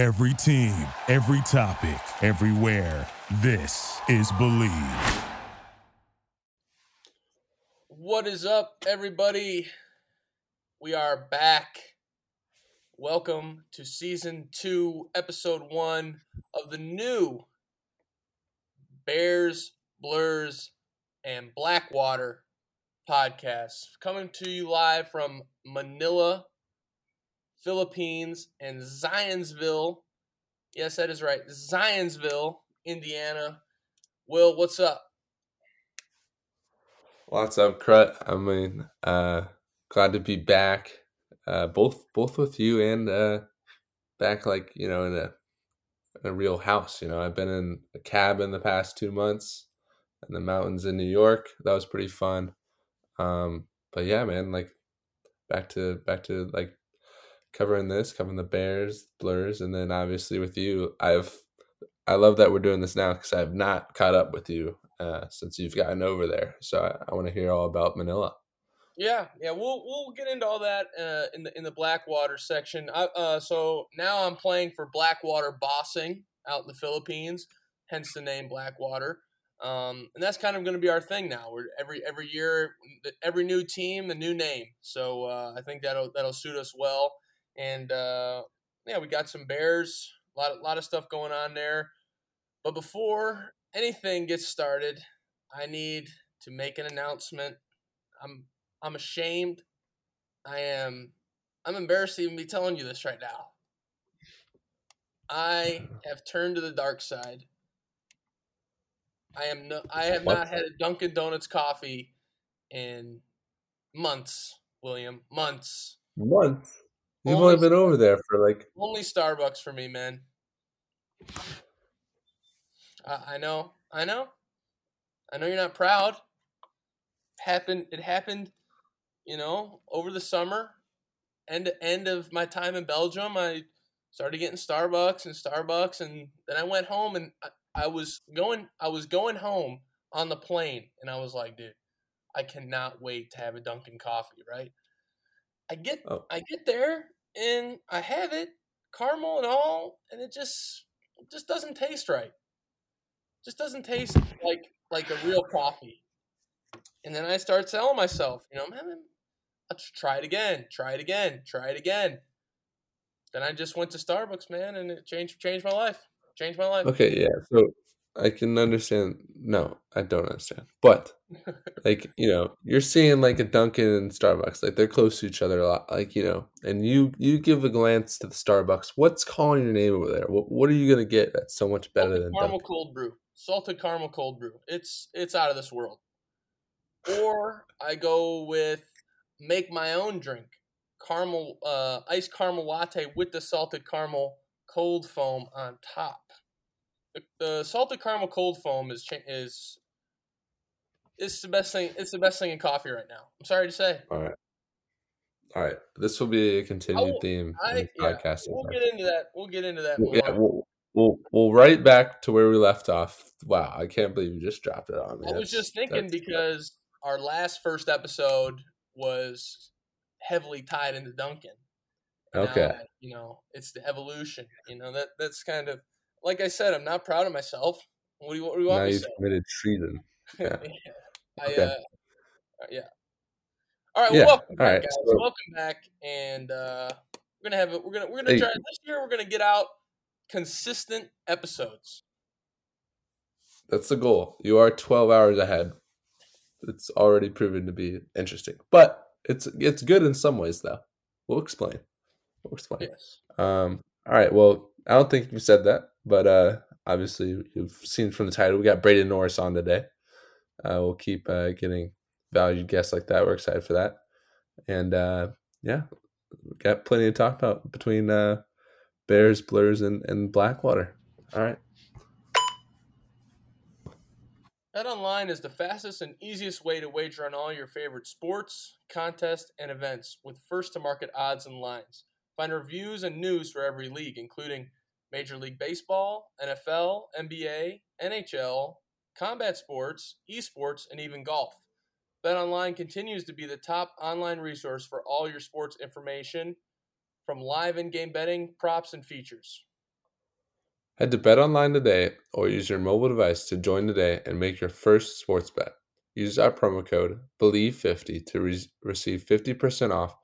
Every team, every topic, everywhere. This is Believe. What is up, everybody? We are back. Welcome to season two, episode one of the new Bears, Blurs, and Blackwater podcast. Coming to you live from Manila, Philippines, and Zionsville. Yes, that is right. Zionsville, Indiana. Will, what's up? What's up, Crut? I mean, uh, glad to be back. Uh, both both with you and uh, back like you know in a in a real house. You know, I've been in a cabin the past two months in the mountains in New York. That was pretty fun. Um, but yeah, man, like back to back to like covering this, covering the Bears, Blurs, and then obviously with you, I've I love that we're doing this now because I've not caught up with you uh, since you've gotten over there. So I, I want to hear all about Manila. Yeah, yeah, we'll we'll get into all that uh, in the in the Blackwater section. I, uh, so now I'm playing for Blackwater Bossing out in the Philippines, hence the name Blackwater. Um, and that's kind of going to be our thing now. We're every every year, every new team, the new name. So uh, I think that'll that'll suit us well. And uh, yeah, we got some Bears, a lot a lot of stuff going on there. But before anything gets started, I need to make an announcement. I'm I'm ashamed. I am I'm embarrassed to even be telling you this right now. I have turned to the dark side. I am no, I have not had a Dunkin' Donuts coffee in months, William. Months. Months. You've only, only been over there for like only Starbucks for me, man. I know, I know, I know. You're not proud. Happened. It happened. You know, over the summer, end end of my time in Belgium, I started getting Starbucks and Starbucks, and then I went home and I, I was going. I was going home on the plane, and I was like, dude, I cannot wait to have a Dunkin' coffee. Right? I get oh. I get there and I have it, caramel and all, and it just it just doesn't taste right just doesn't taste like like a real coffee. And then I start selling myself, you know, man, let's try it again, try it again, try it again. Then I just went to Starbucks, man, and it changed changed my life. Changed my life. Okay, yeah. So I can understand. No, I don't understand. But like you know, you're seeing like a Dunkin' and Starbucks, like they're close to each other a lot. Like you know, and you you give a glance to the Starbucks. What's calling your name over there? What what are you gonna get that's so much better than caramel Dunkin'? cold brew? salted caramel cold brew. It's it's out of this world. Or I go with make my own drink, caramel uh, iced caramel latte with the salted caramel cold foam on top. The, the salted caramel cold foam is is is the best thing. It's the best thing in coffee right now. I'm sorry to say. All right. All right, this will be a continued will, theme I, yeah, podcasting. We'll get into that. We'll get into that. Yeah, we'll, we'll we'll right back to where we left off. Wow, I can't believe you just dropped it on me. I was just thinking because our last first episode was heavily tied into Dunkin'. Okay. Now, you know, it's the evolution. You know that that's kind of like I said. I'm not proud of myself. What do you, what do you want now me you've committed treason. Yeah. I, okay. uh, yeah. All right. Well, yeah. welcome back, right. guys. So, welcome back, and uh, we're gonna have it. We're gonna we're gonna hey. try this year. We're gonna get out consistent episodes. That's the goal. You are 12 hours ahead. It's already proven to be interesting. But it's it's good in some ways though. We'll explain. We'll explain. Yes. Um all right, well, I don't think you said that, but uh obviously you've seen from the title we got Braden Norris on today. Uh we'll keep uh getting valued guests like that. We're excited for that. And uh yeah, got plenty to talk about between uh Bears, Blurs, and, and Blackwater. All right. Bet online is the fastest and easiest way to wager on all your favorite sports, contests, and events with first to market odds and lines. Find reviews and news for every league, including Major League Baseball, NFL, NBA, NHL, combat sports, esports, and even golf. BetOnline continues to be the top online resource for all your sports information from live in game betting, props, and features. Head to BetOnline today or use your mobile device to join today and make your first sports bet. Use our promo code BELIEVE50 to re- receive 50% off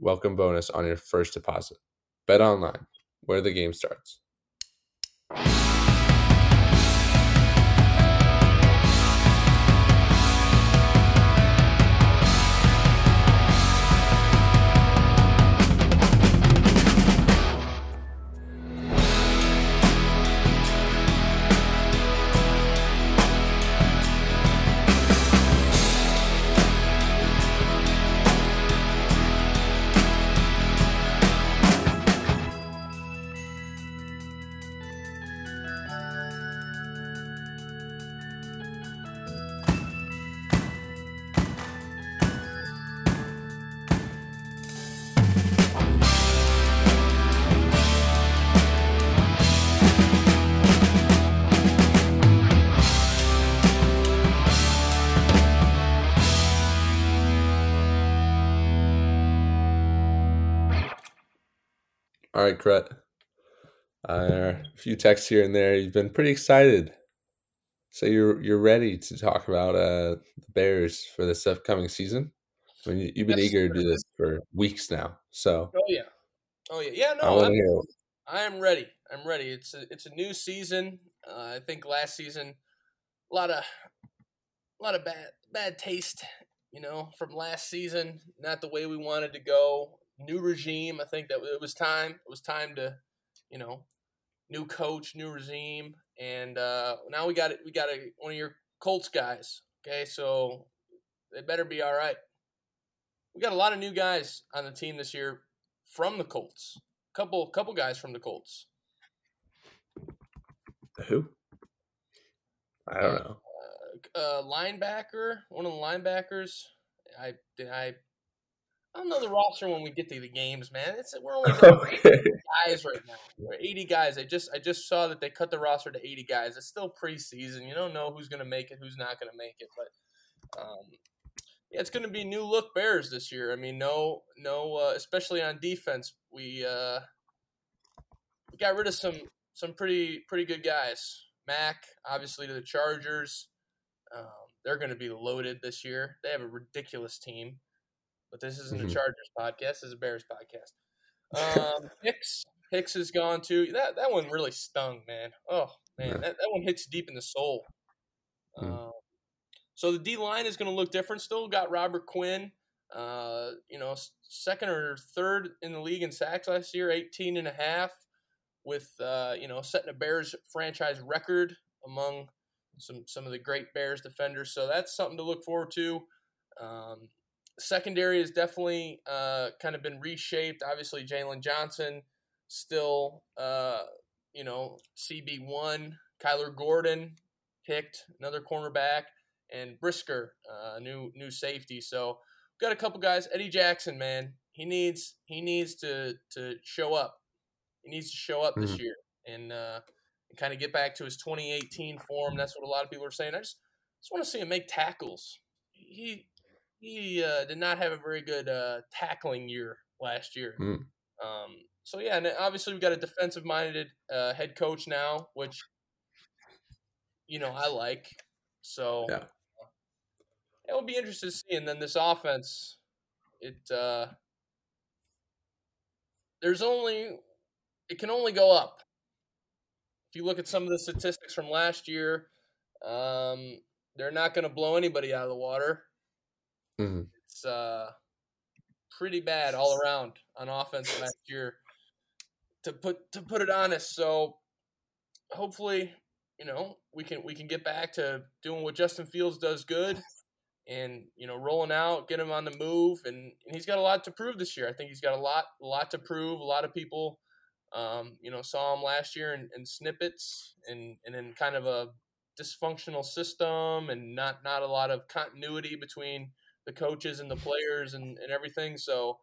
welcome bonus on your first deposit. Bet online, where the game starts. Right, Crut. Uh, a few texts here and there. You've been pretty excited, so you're you're ready to talk about uh, the Bears for this upcoming season. I mean, you've been eager to do this for weeks now. So Oh yeah, oh yeah, yeah. No, I'm, hear. I am ready. I'm ready. It's a, it's a new season. Uh, I think last season, a lot of a lot of bad bad taste, you know, from last season. Not the way we wanted to go. New regime. I think that it was time. It was time to, you know, new coach, new regime, and uh, now we got it. We got a, one of your Colts guys. Okay, so they better be all right. We got a lot of new guys on the team this year from the Colts. Couple couple guys from the Colts. Who? I don't know. uh, linebacker, one of the linebackers. I I I don't know the roster when we get to the games, man. It's we're only 80 Okay. guys right now. We're 80 guys. I just I just saw that they cut the roster to 80 guys. It's still preseason. You don't know who's gonna make it, who's not gonna make it, but um, yeah, it's gonna be new look Bears this year. I mean, no no, uh, especially on defense. We uh, we got rid of some some pretty pretty good guys. Mack, obviously to the Chargers. Um, they're going to be loaded this year. They have a ridiculous team, but this isn't Mhm. a Chargers podcast. This is a Bears podcast. Um, Hicks, Hicks is gone too. That that one really stung, man. Oh man, Yeah. that, that one hits deep in the soul. Mm. Um, so the D line is going to look different. Still got Robert Quinn. Uh, you know, second or third in the league in sacks last year, 18 and a half with uh, you know setting a Bears franchise record among some some of the great Bears defenders. So that's something to look forward to. Um, secondary has definitely uh, kind of been reshaped. Obviously, Jaylon Johnson still uh, you know CB one. Kyler Gordon picked another cornerback, and Brisker uh, new new safety. So got a couple guys. Eddie Jackson, man, he needs he needs to to show up. He needs to show up this Mhm. year and uh, kind of get back to his 2018 form. That's what a lot of people are saying. I just just want to see him make tackles. He he uh, did not have a very good uh, tackling year last year. Mm. Um, so yeah, and obviously we've got a defensive minded uh, head coach now, which you know I like. So Yeah. it will be interesting to see. And then this offense, it uh, there's only it can only go up. If you look at some of the statistics from last year, um, they're not going to blow anybody out of the water. Mhm. It's uh, pretty bad all around on offense last year. To put to put it honest, so hopefully, you know, we can we can get back to doing what Justin Fields does good, and you know, rolling out, get him on the move, and, and he's got a lot to prove this year. I think he's got a lot a lot to prove. A lot of people, um, you know, saw him last year in, in snippets and and in kind of a dysfunctional system and not not a lot of continuity between the coaches and the players and, and everything. So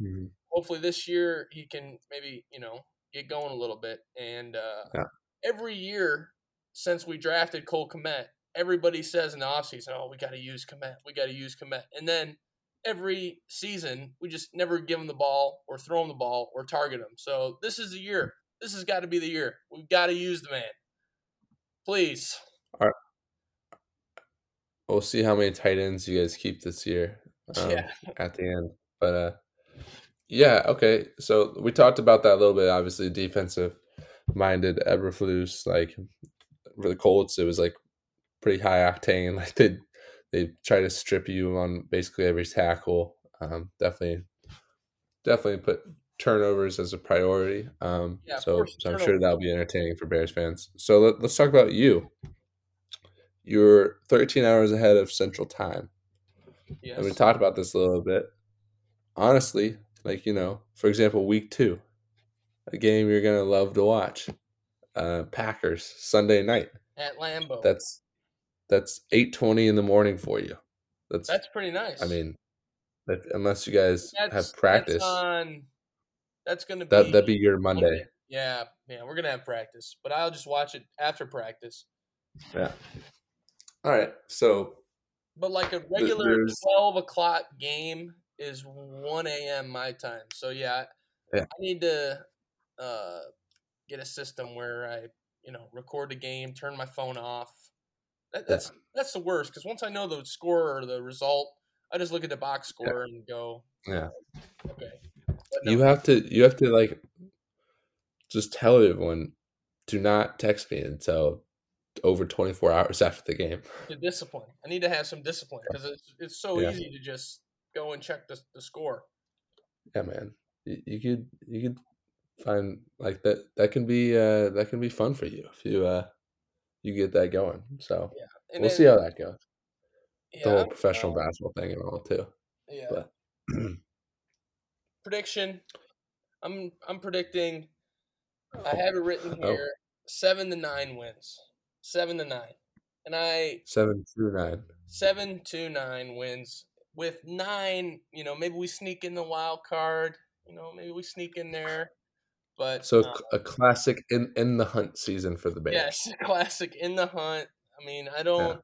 Mhm. hopefully this year he can maybe you know get going a little bit. And uh, Yeah. every year since we drafted Cole Kmet, everybody says in the offseason, "Oh, we got to use Kmet. We got to use Kmet." And then every season we just never give him the ball or throw him the ball or target him. So this is the year. This has got to be the year. We've got to use the man. Please. We'll see how many tight ends you guys keep this year um, Yeah. at the end. But uh, yeah, okay. So we talked about that a little bit. Obviously, defensive minded Eberflus, like for the Colts, it was like pretty high octane. Like they they try to strip you on basically every tackle. Um, definitely, definitely put turnovers as a priority. Um, Yeah, so, so I'm sure that'll be entertaining for Bears fans. So let, let's talk about you. You're 13 hours ahead of Central Time. Yes. And we talked about this a little bit. Honestly, like, you know, for example, week two, a game you're going to love to watch. Uh, Packers, Sunday night. At Lambeau. That's that's 8.20 in the morning for you. That's, That's pretty nice. I mean, unless you guys that's, have practice, That's, on, that's going to be. that, that'd be your Monday. Yeah, yeah, we're going to have practice, but I'll just watch it after practice. Yeah. All right. So, But like a regular there's- 12 o'clock game is 1 a.m. my time. So yeah, Yeah. I need to uh, get a system where I, you know, record the game, turn my phone off. That, that's that's the worst because once I know the score or the result, I just look at the box score and go, yeah. okay. No, You have to you have to like just tell everyone do not text me until over 24 hours after the game. the discipline. I need to have some discipline because it's it's so Yeah. easy to just go and check the, the score. Yeah, man. You, you could you could find like that that can be uh that can be fun for you if you uh you get that going. So And we'll then- see how that goes. yeah, The whole professional uh, basketball thing and all too. Yeah. But prediction. I'm I'm predicting. I have it written Oh. here: seven to nine wins. Seven to nine, and I seven through nine. seven to nine wins with nine. You know, maybe we sneak in the wild card. You know, maybe we sneak in there. But So a um classic in in the hunt season for the Bears. yes, classic in the hunt. I mean, I don't.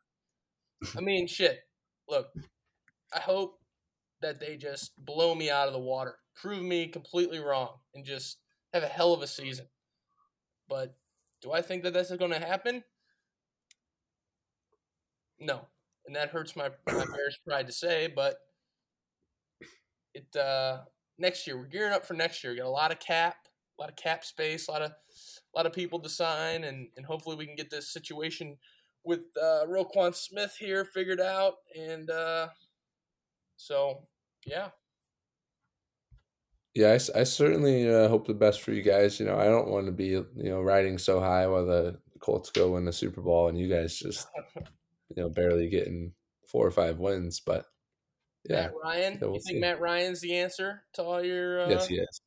I mean, shit. Look, I hope that they just blow me out of the water, prove me completely wrong, and just have a hell of a season. But do I think that that's going to happen? No, and that hurts my my Bears pride to say, but it uh next year we're gearing up for next year. We got a lot of cap, a lot of cap space, a lot of a lot of people to sign, and and hopefully we can get this situation with uh, Roquan Smith here figured out, and uh, so yeah, Yeah, I, I certainly uh, hope the best for you guys. You know, I don't want to be you know riding so high while the Colts go win the Super Bowl and you guys just you know barely getting four or five wins. But yeah, Matt Ryan. yeah, we'll you think see. Matt Ryan's the answer to all your? Uh, yes, he is.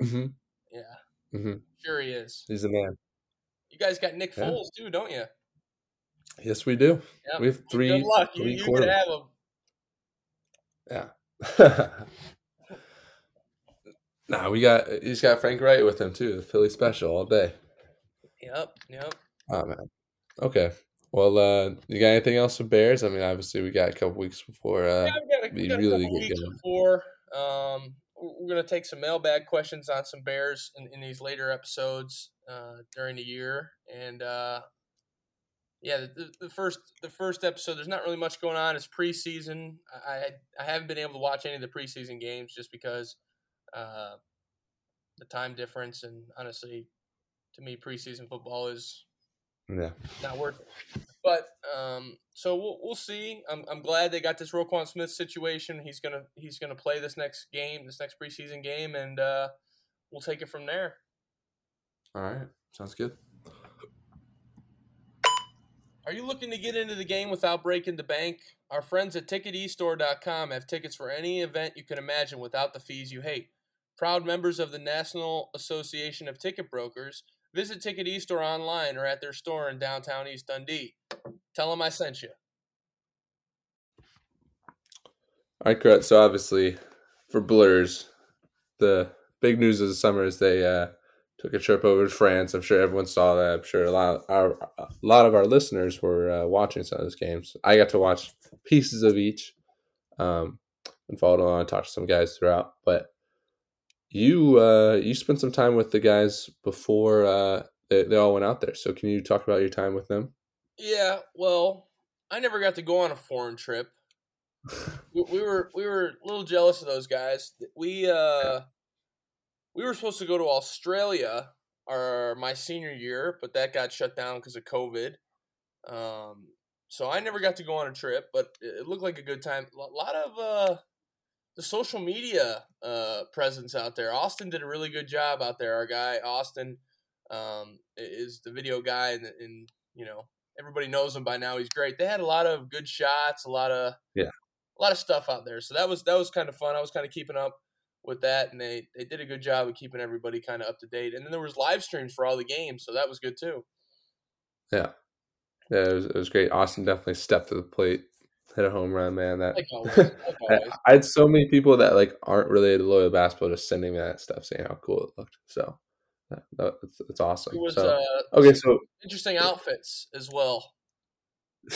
hmm Yeah, mm-hmm. sure he is. He's the man. You guys got Nick Yeah. Foles too, don't you? Yes, we do. Yeah. We have three. Good luck. You, three you could have him. Yeah. nah, we got he's got Frank Reich with him too. The Philly special all day. Yep. Yep. Oh man. Okay. Well, uh, you got anything else for Bears? I mean, obviously we got a couple weeks before. Uh, Yeah, we got a, we we got a really couple get weeks going. before. Um, we're gonna take some mailbag questions on some Bears in, in these later episodes uh, during the year, and uh, yeah, the, the, the first the first episode. There's not really much going on. It's preseason. I I, I haven't been able to watch any of the preseason games just because uh, the time difference, and honestly, to me, preseason football is yeah. not worth it. But um, so we'll we'll see. I'm I'm glad they got this Roquan Smith situation. He's gonna he's gonna play this next game, this next preseason game, and uh, we'll take it from there. All right. Sounds good. Are you looking to get into the game without breaking the bank? Our friends at TicketEstore.com have tickets for any event you can imagine without the fees you hate. Proud members of the National Association of Ticket Brokers, visit Ticket East or online or at their store in downtown East Dundee. Tell them I sent you. All right, correct. So obviously, for Blurs, the big news of the summer is they uh, took a trip over to France. I'm sure everyone saw that. I'm sure a lot of our a lot of our listeners were uh, watching some of those games. I got to watch pieces of each, um, and followed along and talked to some guys throughout. But you uh, you spent some time with the guys before uh, they, they all went out there. So can you talk about your time with them? Yeah, well, I never got to go on a foreign trip. we, we were we were a little jealous of those guys. We uh we were supposed to go to Australia our my senior year, but that got shut down because of COVID. Um, so I never got to go on a trip, but it it looked like a good time. A lot of uh, the social media uh, presence out there. Austin did a really good job out there. Our guy Austin um, is the video guy, and, and you know everybody knows him by now. He's great. They had a lot of good shots, a lot of Yeah. a lot of stuff out there. So that was that was kind of fun. I was kind of keeping up with that, and they they did a good job of keeping everybody kind of up to date. And then there was live streams for all the games, so that was good too. Yeah, yeah, it was, it was great. Austin definitely stepped to the plate, hit a home run, man. That Like always, like I, always. I had so many people that like aren't related to loyal basketball just sending me that stuff, saying how cool it looked. So that, that, it's, it's awesome. It was so uh, okay, so interesting outfits as well.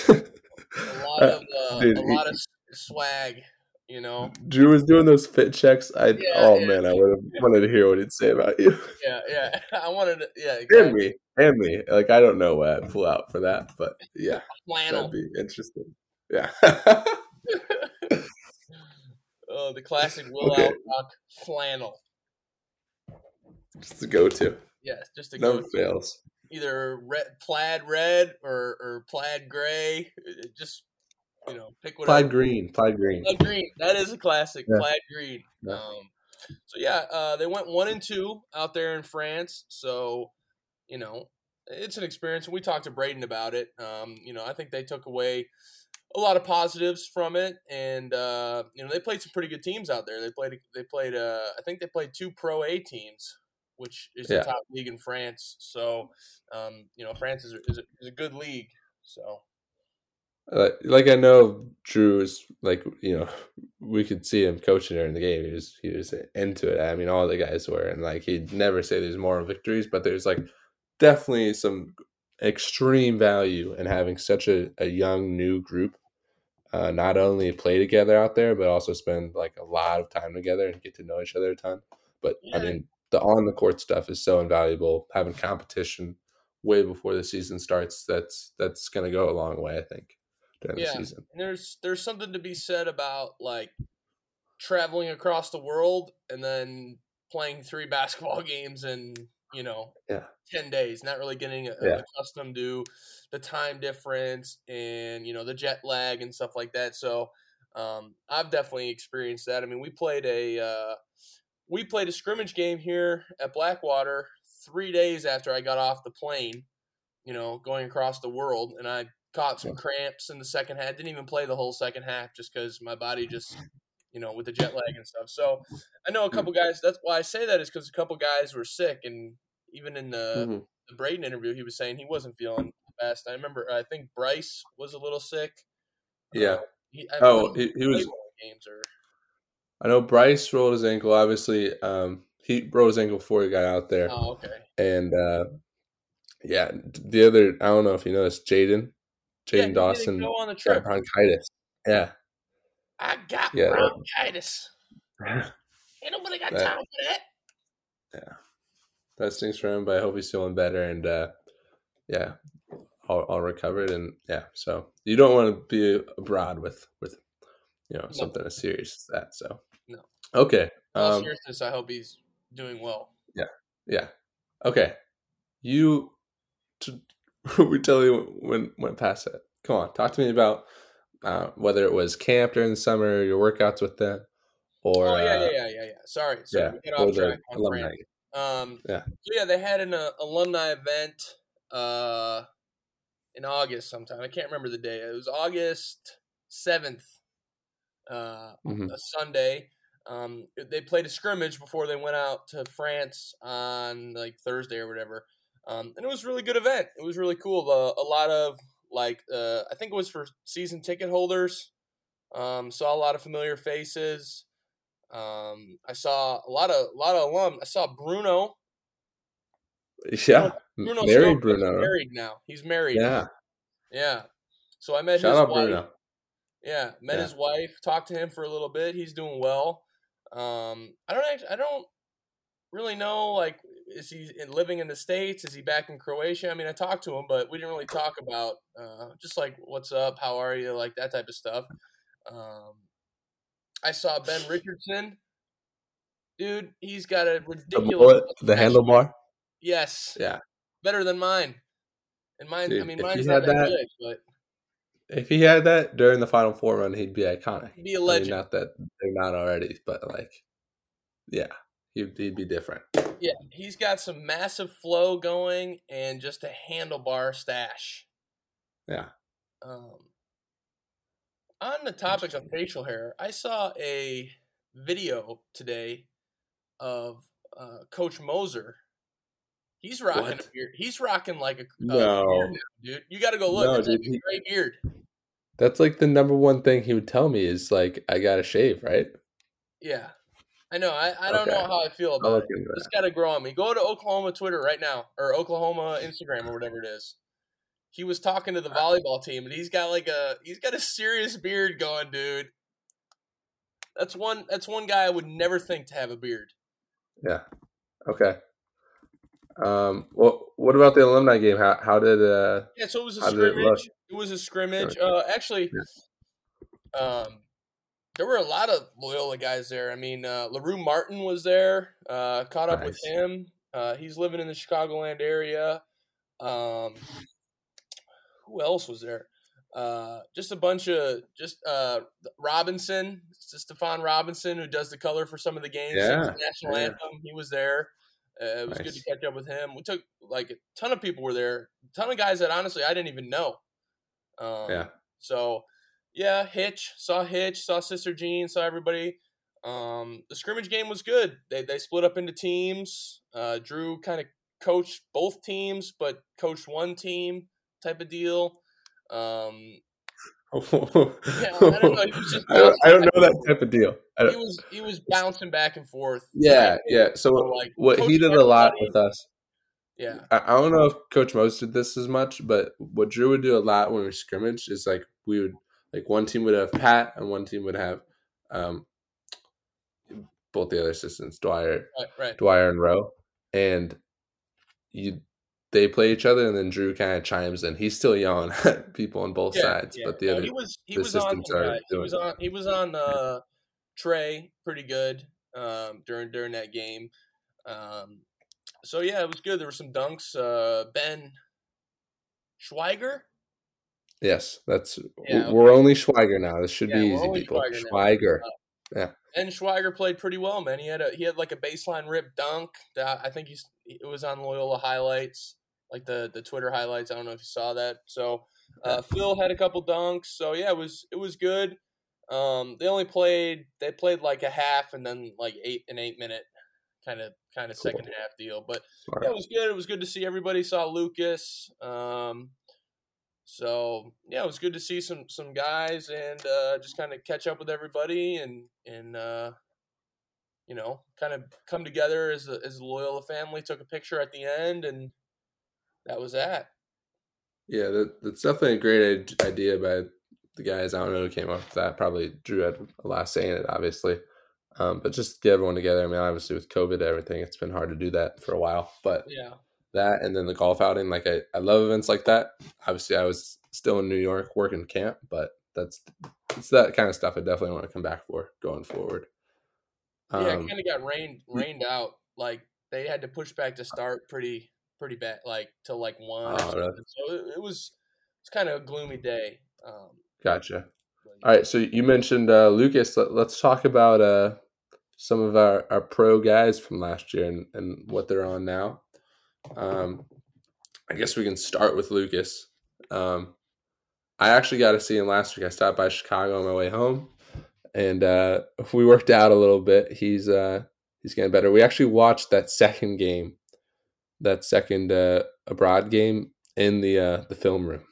A lot of uh, Dude, a lot of swag, you know. Drew was doing those fit checks. I Yeah, oh yeah. man, I would have wanted to hear what he'd say about you. Yeah, yeah. I wanted to, yeah, and me, and me. Like I don't know what I'd pull out for that, but yeah, Flannel. that'd be interesting. Yeah. Oh, the classic Will Okay. Alcock flannel. Just the go-to. Yes, just to Never go fails. either red, plaid red or or plaid gray. It Just you know, pick whatever. Plaid green. Plaid green. Plaid green. That is a classic. Yeah. Plaid green. Yeah. Um, so yeah, uh, they went one and two out there in France. So you know, it's an experience. We talked to Braden about it. Um, you know, I think they took away a lot of positives from it, and uh, you know, they played some pretty good teams out there. They played. They played. Uh, I think they played two Pro A teams. Which is Yeah. the top league in France. So, um, you know, France is a, is, a, is a good league. So, Uh, like I know Drew is like you know we could see him coaching during the game. He was he was into it. I mean, all the guys were, and like he'd never say there's moral victories, but there's like definitely some extreme value in having such a, a young new group. Uh, not only play together out there, but also spend like a lot of time together and get to know each other a ton. But I mean, the on the court stuff is so invaluable. Having competition way before the season starts, that's that's going to go a long way. I think during Yeah. the season. And there's there's something to be said about like traveling across the world and then playing three basketball games in you know Yeah. 10 days not really getting Yeah. accustomed to the time difference and you know the jet lag and stuff like that so um, i've definitely experienced that i mean we played a uh, we played a scrimmage game here at blackwater three days after i got off the plane you know going across the world and i caught some cramps in the second half didn't even play the whole second half just because my body just you know with the jet lag and stuff so i know a couple guys that's why i say that is because a couple guys were sick and even in the Mhm. the Braden interview, he was saying he wasn't feeling the best. I remember, I think Bryce was a little sick. Yeah. Uh, he, I Oh, he, he was. one of the games or I know Bryce rolled his ankle. Obviously, um, he rolled his ankle before he got out there, oh, okay. and uh, yeah, the other I don't know if you noticed, Jaden, Jaden he Dawson go on the trip. bronchitis. Yeah, I got Yeah, that- bronchitis. Ain't nobody got That- time for that. Yeah. that stinks for him, but I hope he's feeling better and uh, yeah, all, all recovered and yeah. So you don't want to be abroad with with you know something as serious as that. So No. okay, um, seriousness, I hope he's doing well. Yeah. Yeah. Okay. You. To, we totally went went past that. Come on, talk to me about uh, whether it was camp during the summer, your workouts with them, or oh yeah, uh, yeah, yeah, yeah, yeah. Sorry, so yeah, get off track on alumni. France. Um, Yeah. So yeah, they had an uh, alumni event uh, in August sometime. I can't remember the day. It was August seventh, uh, Mhm. a Sunday. Um, they played a scrimmage before they went out to France on like Thursday or whatever. Um, and it was a really good event. It was really cool. Uh, a lot of like uh, I think it was for season ticket holders. Um, saw a lot of familiar faces. Um, I saw a lot of a lot of alum. I saw Bruno. Yeah, Bruno married Bruno. married now. He's married. Yeah, Yeah. So I met shout his out wife. Bruno. Yeah, met Yeah. his wife. Talked to him for a little bit. He's doing well. Um, I don't actually. I don't. really know like is he in- living in the states? Is he back in Croatia? I mean, I talked to him, but we didn't really talk about uh, just like what's up, how are you, like that type of stuff. Um, I saw Ben Richardson, dude. He's got a The ridiculous bullet, the handlebar. Yes, Yeah. better than mine. And mine, I mean, mine's not that, that- good, but If he had that during the Final Four run, he'd be iconic. he'd be a I mean, legend. not that they're not already, but like, yeah, he'd, he'd be different. Yeah, he's got some massive flow going and just a handlebar stash. Yeah. Um, on the topic of facial hair, I saw a video today of uh, Coach Moser. He's rocking a beard. He's rocking like a, No. dude. You got to go look. No, like dude, a he- beard. That's like the number one thing he would tell me is like, I got to shave, right? Yeah, I know. I, I don't know how I feel about it. It's got to grow on me. Go to Oklahoma Twitter right now, or Oklahoma Instagram, or whatever it is. He was talking to the volleyball team, and he's got like a he's got a serious beard going, dude. That's one. That's one guy I would never think to have a beard. Yeah. Okay. Um. Well, what about the alumni game? How how did uh? Yeah, so it was a did it scrimmage. It, was a scrimmage. Uh, actually, um, there were a lot of Loyola guys there. I mean, uh, Larue Martin was there. Uh, caught up with him. Uh, he's living in the Chicagoland area. Um, who else was there? Uh, just a bunch of just uh, Robinson, Stefan Robinson, who does the color for some of the games. Yeah, the national yeah. anthem. He was there. Uh, it was good to catch up with him. We took like a ton of people were there. A ton of guys that honestly I didn't even know. Um, Yeah. So yeah, Hitch saw Hitch, saw Sister Jean, saw everybody. Um, the scrimmage game was good. They they split up into teams. Uh, Drew kind of coached both teams, but coached one team type of deal. Um, I don't know, I don't, I don't know that type of deal. He was he was bouncing back and forth. yeah, yeah. So like, what he did a lot with us. Yeah, I, I don't know if Coach Mose did this as much, but what Drew would do a lot when we scrimmaged is like we would like one team would have Pat and one team would have um both the other assistants, Dwyer, right, right. Dwyer and Rowe, and you they play each other, and then Drew kind of chimes in. He's still yelling at people on both Yeah, sides, yeah. but the No, other he was he the was on systems some are guys. He was on he was on uh, Trey pretty good um, during during that game. Um, so yeah, it was good. There were some dunks. Uh, ben Schweiger. Yes, that's Yeah, we're only Schweiger now. This should Yeah, be easy, people. Schweiger. Schweiger. Ben Schweiger played pretty well, man. He had a he had like a baseline rip dunk that I think he's it was on Loyola highlights, like the the Twitter highlights. I don't know if you saw that. So uh, Phil had a couple dunks. So yeah, it was it was good. Um, they only played they played like a half and then like eight an eight minute kind of kind of Cool. second half deal. But Smart. yeah, it was good. It was good to see everybody. Saw Lucas. Um, so yeah, it was good to see some some guys and uh, just kind of catch up with everybody and and uh, you know kind of come together as a, as a Loyola family. Took a picture at the end and that was that. Yeah, that, that's definitely a great idea by the guys. I don't know who came up with that. Probably Drew had a lot saying it, obviously. Um, but just get everyone together. I mean, obviously with COVID and everything, it's been hard to do that for a while. But Yeah, that and then the golf outing, like I, I love events like that. Obviously, I was still in New York working camp, but that's it's that kind of stuff I definitely want to come back for going forward. yeah, it Um, kind of got rained rained out. Like they had to push back to start pretty pretty bad, like till like one. or Oh, really? So it, it was it's kind of a gloomy day. Um, gotcha. All right, so you mentioned uh, Lucas. Let, let's talk about uh, some of our, our pro guys from last year and, and what they're on now. Um, I guess we can start with Lucas. Um, I actually got to see him last week. I stopped by Chicago on my way home, and uh, we worked out a little bit. He's uh, he's getting better. We actually watched that second game, that second uh, abroad game in the uh, the film room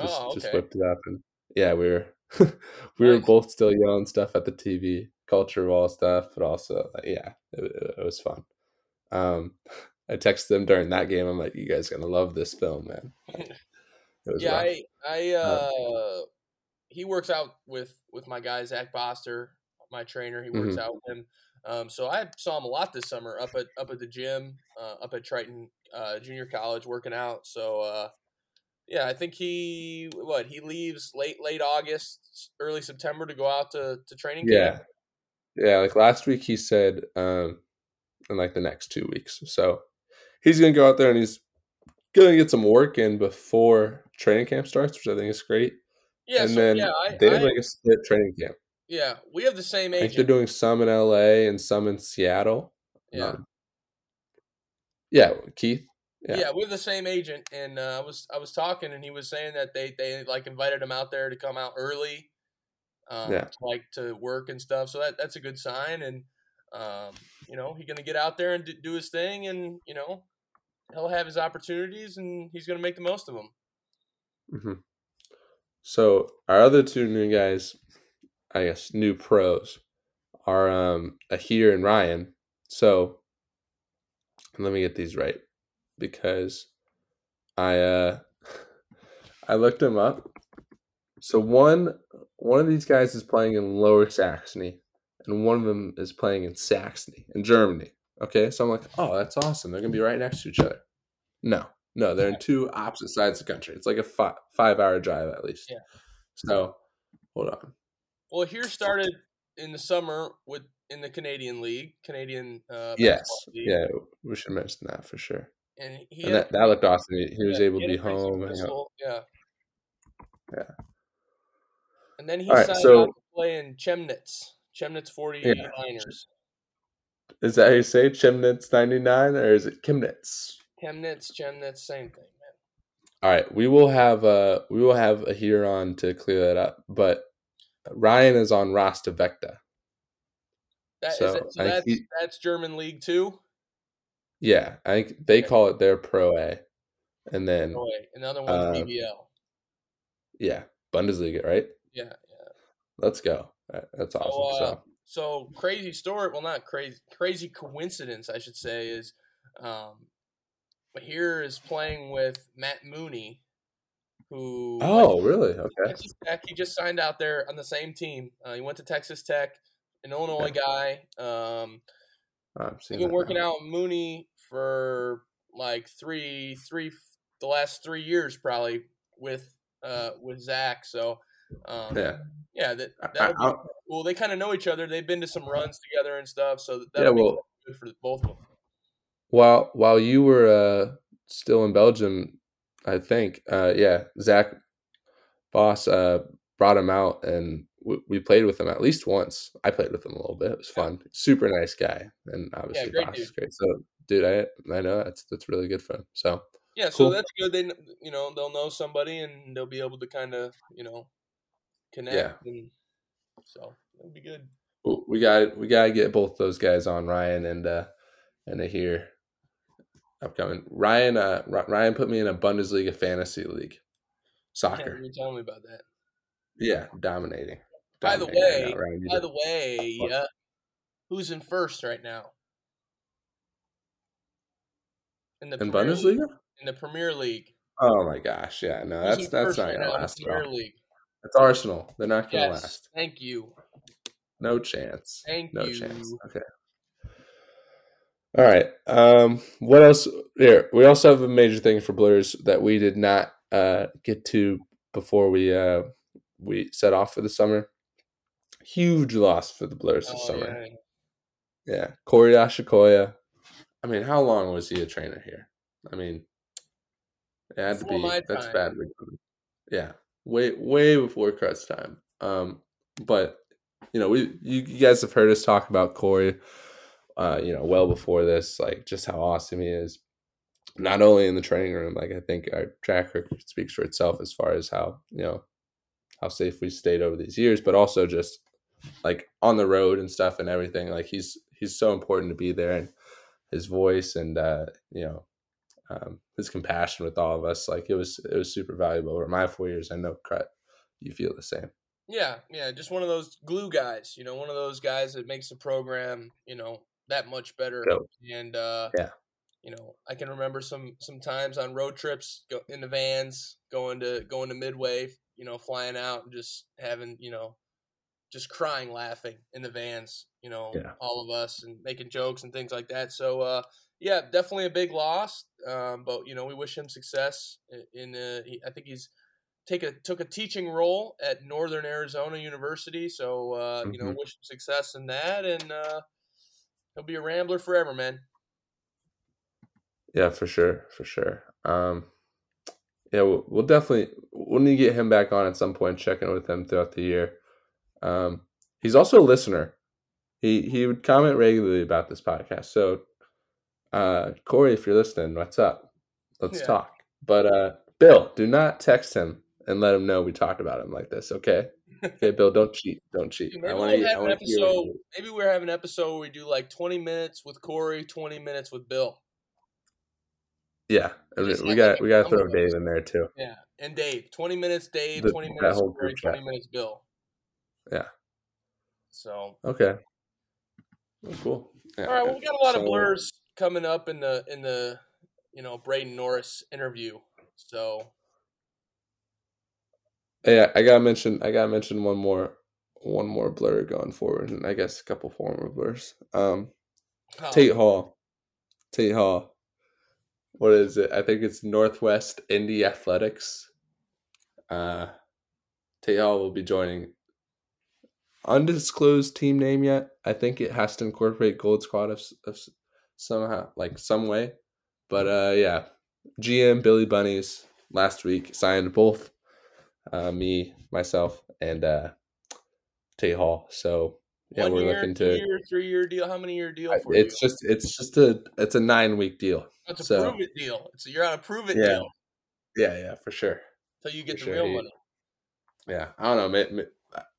just oh, just whipped it up and yeah we were we were both still yelling stuff at the tv culture wall stuff but also yeah it, it- it was fun um i texted them during that game i'm like you guys gonna love this film man it was yeah, rough. I, I, uh, he works out with with my guy Zach Boster, my trainer. He works Mhm. out with him. Um, so I saw him a lot this summer up at up at the gym, uh, up at Triton uh, Junior College, working out. So uh, yeah, I think he what he leaves late late August, early September to go out to to training Yeah. camp. Yeah, like last week he said um in like the next two weeks. So he's gonna go out there and he's gonna get some work in before training camp starts, which I think is great. Yeah, and so then yeah, I, they have I- like a split training camp. yeah, we have the same I think they're doing some in LA and some in Seattle. Yeah. Um, yeah, Keith. Yeah. Yeah. we have the same agent, and uh, I was I was talking, and he was saying that they they like invited him out there to come out early, um, Yeah. to, like to work and stuff. So that that's a good sign, and um, you know he's gonna get out there and do, his thing, and you know he'll have his opportunities, and he's gonna make the most of them. hmm So our other two new guys, I guess new pros, are um Aher and Ryan. So let me get these right because I uh I looked them up. So one one of these guys is playing in Lower Saxony, and one of them is playing in Saxony in Germany. Okay, so I'm like, oh, that's awesome. They're gonna be right next to each other. No, no, they're in two opposite sides of the country. It's like a five five hour drive at least. Yeah. So hold on. Well, here started in the summer with in the Canadian League, Canadian uh, Yes. league, Yeah, we should mention that for sure. and he And that, that looked awesome. He, he was Yeah, able he to be home. Yeah. Yeah. And then he All right, signed so- out to play in Chemnitz, Chemnitz 49ers. Is that how you say? Chemnitz 99 or is it Chemnitz? Chemnitz, Chemnitz, same thing, man. All right, we will have a we will have a here on to clear that up. But Ryan is on Rasta Vechta. That is So, it. So that's he- that's German League two. Yeah, I think they Okay. call it their Pro A, and then Oh wait, another one's Uh, BBL. yeah, Bundesliga, right? Yeah, yeah. Let's go. That- That's awesome. uh, So So crazy story. Well, not crazy. Crazy coincidence, I should say, is um, but here is playing with Matt Mooney, who oh, really? Okay. Texas Tech. He just signed out there on the same team. Uh, he went to Texas Tech, an Illinois guy. Um, seeing been working now. out Mooney for like three, three, the last three years probably with uh with Zach. So um, Yeah. yeah, that I- that I- be cool. They kind of know each other. They've been to some runs together and stuff. So that Yeah, well- good for both of them. While while you were uh, still in Belgium, I think, uh, yeah, Zach Boss uh, brought him out, and we, we played with him at least once. I played with him a little bit. It was fun. Super nice guy, and obviously great Boss is great. So, dude, I I know that's that's really good for him. So, Yeah, so that's good. They you know they'll know somebody and they'll be able to kind of you know connect. Yeah. And so it'll be good. we got we gotta get both those guys on Ryan and uh and here upcoming Ryan uh Ryan put me in a Bundesliga fantasy league Yeah, soccer you tell me about that. yeah dominating By the Dominating right way, now, Ryan, By the way, What? uh, who's in first right now? In the in Premier League- Bundesliga in the Premier League. oh my gosh yeah no Who's that's that's not right gonna now in the last Premier League. It's Arsenal. They're not gonna Yes, last. Thank you, no chance. Thank you. no you. chance. Okay. All right. Um what else? Here we also have a major thing for blurs that we did not uh get to before we uh we set off for the summer. Huge loss for the blurs this Oh, summer. yeah. yeah. Corey ashikoya i mean how long was he a trainer here? I mean it had to be that's time. bad. Yeah way way before Crut's time um but you know we you, you guys have heard us talk about corey uh, you know, well before this, like just how awesome he is. Not only in the training room, like I think our track record speaks for itself as far as how you know how safe we stayed over these years, but also just like on the road and stuff and everything. Like he's he's so important to be there, and his voice and uh, you know um, his compassion with all of us. Like it was it was super valuable. Over my four years, I know Crut, you feel the same. Yeah, yeah, just one of those glue guys, you know, one of those guys that makes the program, you know, that much better. Dope. And uh Yeah. you know, I can remember some some times on road trips go, in the vans going to going to Midway, you know, flying out and just having, you know, just crying, laughing in the vans. You know, Yeah. all of us and making jokes and things like that. So uh, yeah, definitely a big loss. Um, but you know, we wish him success. In, in uh, he, I think he's take a took a teaching role at Northern Arizona University. So uh, you know, Mhm. wish him success in that, and uh, he'll be a Rambler forever, man. Yeah, for sure, for sure. Um, yeah, we'll, we'll definitely we'll need to get him back on at some point. Checking with him throughout the year. Um, he's also a listener. He he would comment regularly about this podcast. So, uh, Corey, if you're listening, what's up? Let's Yeah. talk. But uh, Bill, do not text him and let him know we talked about him like this. Okay, okay, Bill, don't cheat, don't cheat. Maybe I we'll want to. have I an want to hear. what episode. Maybe we're having an episode where we do like twenty minutes with Corey, twenty minutes with Bill. Yeah, we got we got to throw. Dave in there too. Yeah, and Dave. Twenty minutes, Dave. The- twenty minutes, whole Corey. Twenty minutes, Bill. Yeah. So, Okay. Oh, cool. Yeah, all right. Well, we got a lot of blurs coming up in the in the you know Braden Norris interview. So, Yeah, I gotta mention. I gotta mention one more, one more blur going forward, and I guess a couple former blurs. Um, oh, Tate Hall, Tate Hall. What is it? I think it's Northwest Indy Athletics. Uh, Tate Hall will be joining. Undisclosed team name yet. I think it has to incorporate Gold Squad of, of somehow, like some way. But uh, yeah, GM Billy Bunnies last week signed both uh, me, myself, and uh, Tate Hall. So yeah, one we're year, looking to. year, three year deal. How many year deal for It's you? just it's just a it's a nine week deal. It's a so- prove it deal. It's a, you're on a prove it Yeah. deal Yeah, yeah, for sure. until you get For the sure, real money. Yeah, I don't know.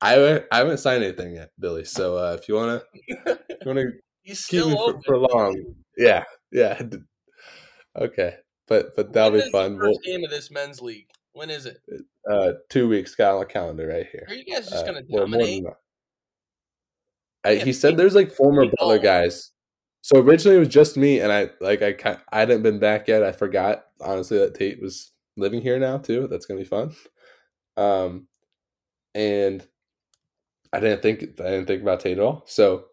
I haven't- I haven't signed anything yet, Billy. So uh, if you wanna if you wanna He's still open. for long, yeah, yeah, okay. But but that'll When be is the fun. We'll, First game of this men's league. When is it? uh, two weeks got on the calendar right here. Are you guys just Uh, gonna well, dominate? that. I, Yeah, he said there's like former Butler guys. So originally it was just me, and I like I I hadn't been back yet. I forgot honestly that Tate was living here now too. That's gonna be fun. Um, and I didn't think I didn't think about Tate at all. So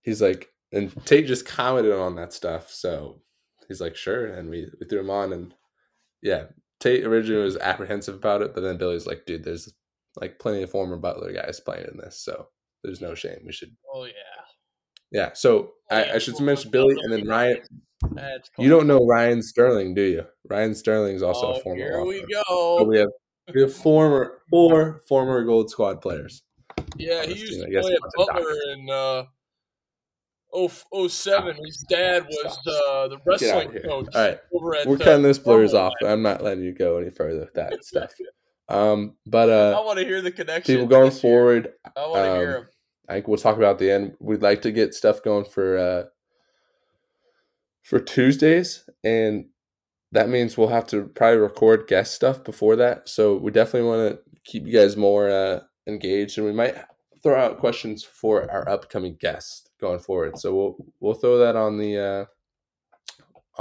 he's like, and Tate just commented on that stuff. So he's like, sure, and we we threw him on, and yeah, Tate originally was apprehensive about it, but then Billy's like, dude, there's like plenty of former Butler guys playing in this, so there's no shame. We should, Oh yeah. yeah. So I, I should mention Billy, and then Ryan. You don't know Ryan Sterling, do you? Ryan Sterling's also oh, a former. Here we go. So we have we have former four former Gold Squad players. yeah, he used team. To play at Butler in uh, oh, 07. His dad was uh, the wrestling coach All right. over at. We're uh, cutting this blurs off. I'm not letting you go any further with that stuff. Um, but I uh, want to hear the connection. people going this year. forward, I want to hear um, him. I think we'll talk about the end. We'd like to get stuff going for uh for Tuesdays, and that means we'll have to probably record guest stuff before that. So we definitely want to keep you guys more uh engaged, and we might throw out questions for our upcoming guests going forward. So we'll we'll throw that on the uh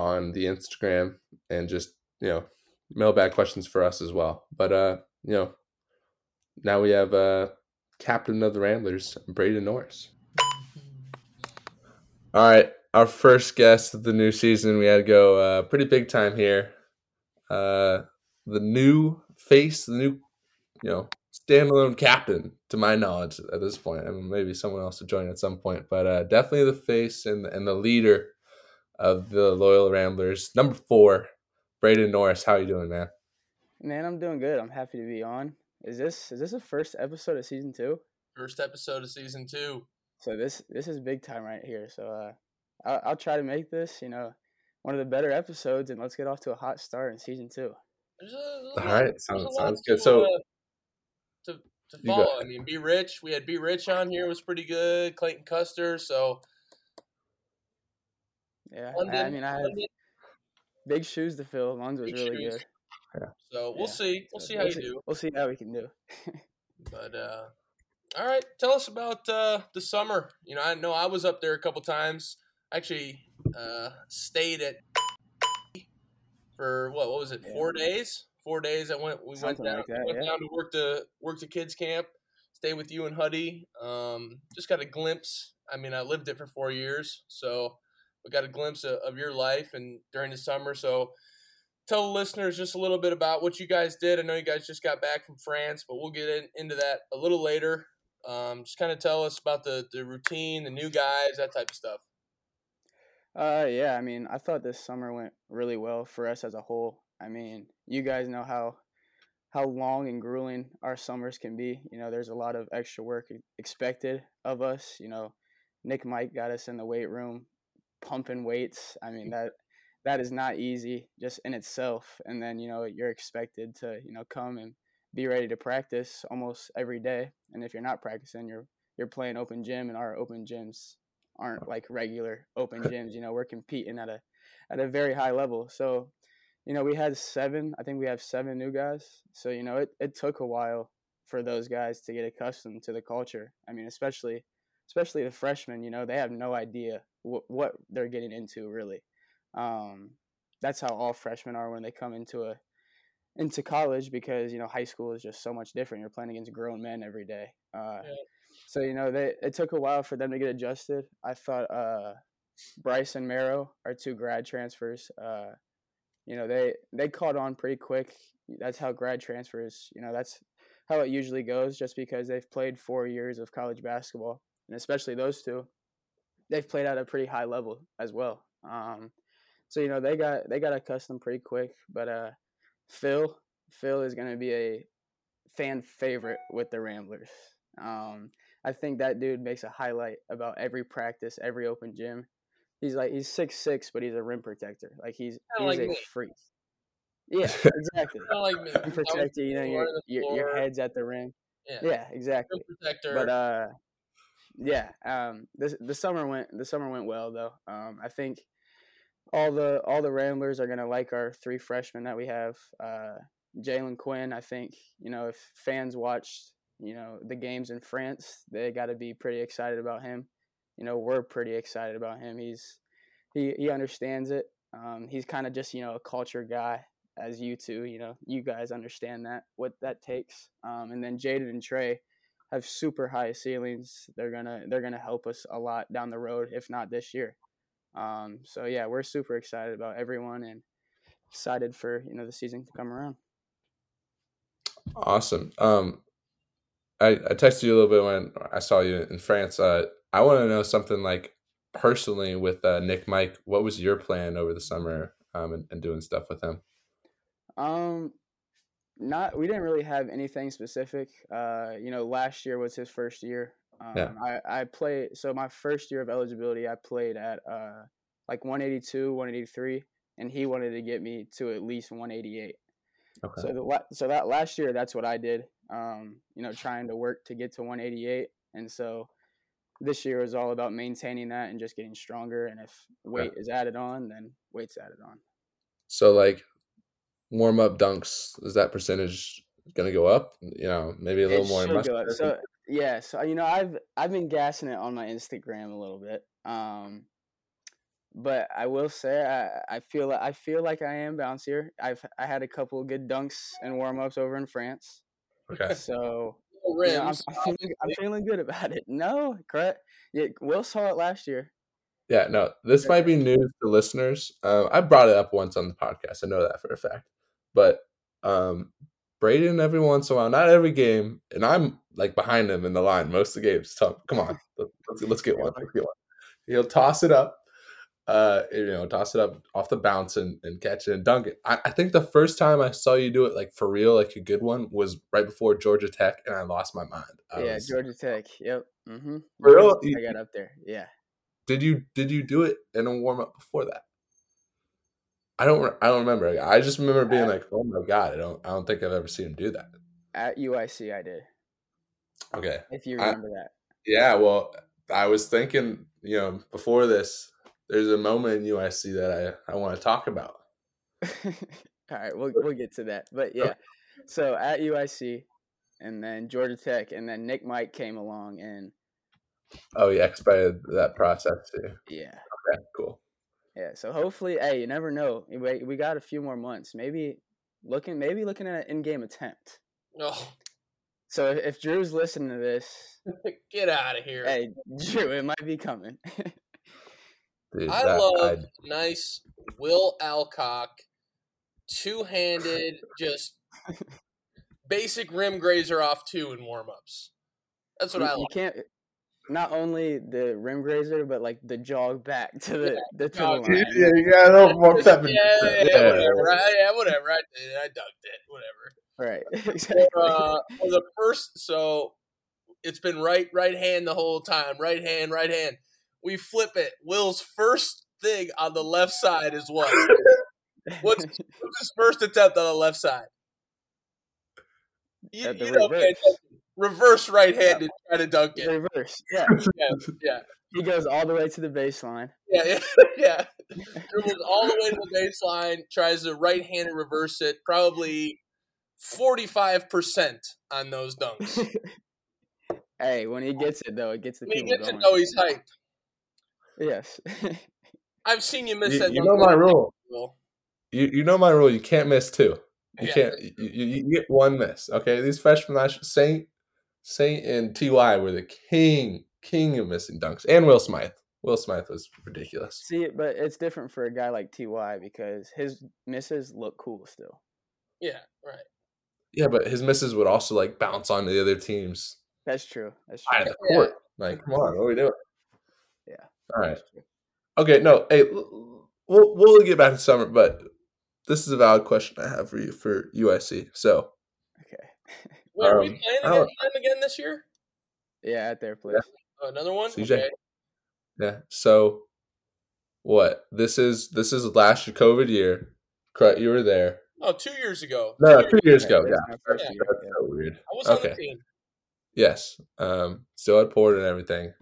on the Instagram and just you know mailbag questions for us as well. But uh you know now we have uh captain of the Ramblers, Braden Norris. All right, our first guest of the new season. We had to go uh, pretty big time here. Uh, the new face, the new, you know, standalone captain, to my knowledge at this point. I mean, maybe someone else will join at some point, but uh, definitely the face and and the leader of the loyal Ramblers. Number four, Braden Norris. How you doing, man? Man, I'm doing good. I'm happy to be on. Is this is this the first episode of season two? First episode of season two. So this this is big time right here. So uh, I'll, I'll try to make this, you know, one of the better episodes, and let's get off to a hot start in season two. There's a, a All lot- right, there's sounds- a lot sounds to, good. So- uh, to to You follow. I mean, B-Rich. We had B-Rich on here was pretty good. Clayton Custer. So Yeah, London, I, I mean, I had London, big shoes to fill. One's was Big really shoes. good. so we'll Yeah. see. We'll So see how you do. We'll see how we can do. But uh, all right, tell us about uh, the summer. You know, I know I was up there a couple times. Actually, uh, stayed at for what? What was it? Yeah. Four days. Four days. I went. We Something went down. like that, went yeah. down to work the work the kids camp. stay with you and Huddy. Um, just got a glimpse. I mean, I lived it for four years, so we got a glimpse of, of your life and during the summer. So tell the listeners just a little bit about what you guys did. I know you guys just got back from France, but we'll get in, into that a little later. Um, just kind of tell us about the, the routine, the new guys, that type of stuff. Uh, yeah, I mean, I thought this summer went really well for us as a whole. I mean, you guys know how how long and grueling our summers can be. You know, there's a lot of extra work expected of us. You know, Nick Mike got us in the weight room pumping weights. I mean, mm. that that is not easy just in itself. And then, you know, you're expected to, you know, come and be ready to practice almost every day. And if you're not practicing, you're you're playing open gym and our open gyms aren't like regular open gyms. You know, we're competing at a at a very high level. So, you know, we had seven. I think we have seven new guys. So, you know, it, it took a while for those guys to get accustomed to the culture. I mean, especially especially the freshmen. You know, they have no idea what what they're getting into really. Um, that's how all freshmen are when they come into a into college because you know high school is just so much different. You're playing against grown men every day. Uh, yeah. So you know they it took a while for them to get adjusted. I thought uh, Bryce and Marrow are two grad transfers. Uh, you know they they caught on pretty quick. That's how grad transfers. You know that's how it usually goes. Just because they've played four years of college basketball, and especially those two, they've played at a pretty high level as well. Um, so you know they got they got accustomed pretty quick. But uh, Phil Phil is gonna be a fan favorite with the Ramblers. Um, I think that dude makes a highlight about every practice, every open gym. He's like he's six six, but he's a rim protector. Like he's he's like a me. freak. Yeah, exactly. like me. Rim protector, you know, your, your your head's at the rim. Yeah, yeah exactly. Rim protector. But uh, yeah, um, this the summer went the summer went well though. Um, I think all the all the Ramblers are gonna like our three freshmen that we have. Uh, Jalen Quinn, I think you know if fans watched you know the games in France, they got to be pretty excited about him. You know we're pretty excited about him. He's he he understands it. Um, he's kind of just you know a culture guy as you two. You know you guys understand that what that takes. Um, and then Jaden and Trey have super high ceilings. They're gonna they're gonna help us a lot down the road, if not this year. Um, so yeah, we're super excited about everyone and excited for you know the season to come around. Awesome. Um, I I texted you a little bit when I saw you in France. Uh, I want to know something like personally with uh, Nick Mike. What was your plan over the summer um, and, and doing stuff with him? Um, not we didn't really have anything specific. Uh, you know, last year was his first year um, yeah. I, I played, so my first year of eligibility, I played at uh, like 182, 183, and he wanted to get me to at least 188. Okay. So, the, so that last year, that's what I did, um, you know, trying to work to get to 188. And so this year is all about maintaining that and just getting stronger. And if weight is added on, then weight's added on. So, like, warm up dunks, is that percentage going to go up? You know, maybe a little it more. So yeah, so you know, I've I've been gassing it on my Instagram a little bit. Um, but I will say I, I feel I feel like I am bouncier. I've I had a couple good dunks and warm ups over in France. Okay. So you know, I'm, I'm, feeling, I'm feeling good about it. No, correct. Yeah, Will saw it last year. Yeah, no, this might be news to listeners. Uh, I brought it up once on the podcast. I know that for a fact. But um, Braden every once in a while, not every game, and I'm like behind him in the line most of the games. So come on, let's, let's get one. Let's get one. He'll toss it up, uh, you know, toss it up off the bounce and, and catch it and dunk it. I, I think the first time I saw you do it, like for real, like a good one, was right before Georgia Tech, and I lost my mind. I yeah, was, Georgia Tech. Yep. Mm-hmm. For real, I got up there. Yeah. Did you did you do it in a warm up before that? I don't. I don't remember. I just remember being at, like, "Oh my god!" I don't. I don't think I've ever seen him do that. At UIC, I did. Okay. If you remember I, that. Yeah. Well, I was thinking. You know, before this, there's a moment in UIC that I I want to talk about. All right, we'll we'll get to that. But yeah, so at UIC, and then Georgia Tech, and then Nick Mike came along and. Oh, yeah, expedited that process too. Yeah. Okay. Cool. Yeah, so hopefully, hey, you never know. We, we got a few more months. Maybe looking, maybe looking at an in-game attempt. Oh. So if, if Drew's listening to this, Get out of here. hey, Drew, it might be coming. Dude, I that- love I- nice Will Alcock, two handed, just basic rim grazer off two in warm ups. That's what you, I you like. can't. Not only the rim grazer, but like the jog back to the the to the jog line. yeah, you got a little more pep Yeah, yeah, step. yeah, whatever. I, yeah, whatever. I did. I dunked it. Whatever. Right. exactly. uh, the first, so it's been right, right hand the whole time. Right hand, right hand. We flip it. Will's first thing on the left side is what? What's, what's his first attempt on the left side? You, the you know, reverse. man, reverse right handed, try to dunk it. Reverse. Yeah. Yeah, yeah, He goes all the way to the baseline. yeah, yeah. yeah. Dribbles all the way to the baseline, tries to right handed reverse it, probably 45% on those dunks. Hey, when he gets it though, it gets the When he people gets it, going. though, he's hyped. Yes. I've seen you miss You, that. you know my more rule. You you know my rule. You can't miss two. You Yeah. can't. You, you, you get one miss. Okay, these freshmen last year, Saint, Saint, and Ty were the king king of missing dunks, and Will Smith. Will Smith was ridiculous. See, but it's different for a guy like Ty because his misses look cool still. Yeah, right. Yeah, but his misses would also like bounce onto the other team's That's true. That's side true. of the court. Like, come on, what are we doing? Yeah. All right. Okay. No. Hey, we'll we'll get back to summer, but this is a valid question I have for you for USC. So Okay. Wait, are we Um, playing I don't- against them again this year? Yeah, at their place. Oh, another one? CJ. Okay. Yeah. So what? This is this is last year COVID year. Correct. You were there. Oh, two years ago. No, Two two years years ago. Yeah. my first Yeah. That's yeah. so weird. I was on Okay. the team. Yes. Um. Still had Port and everything.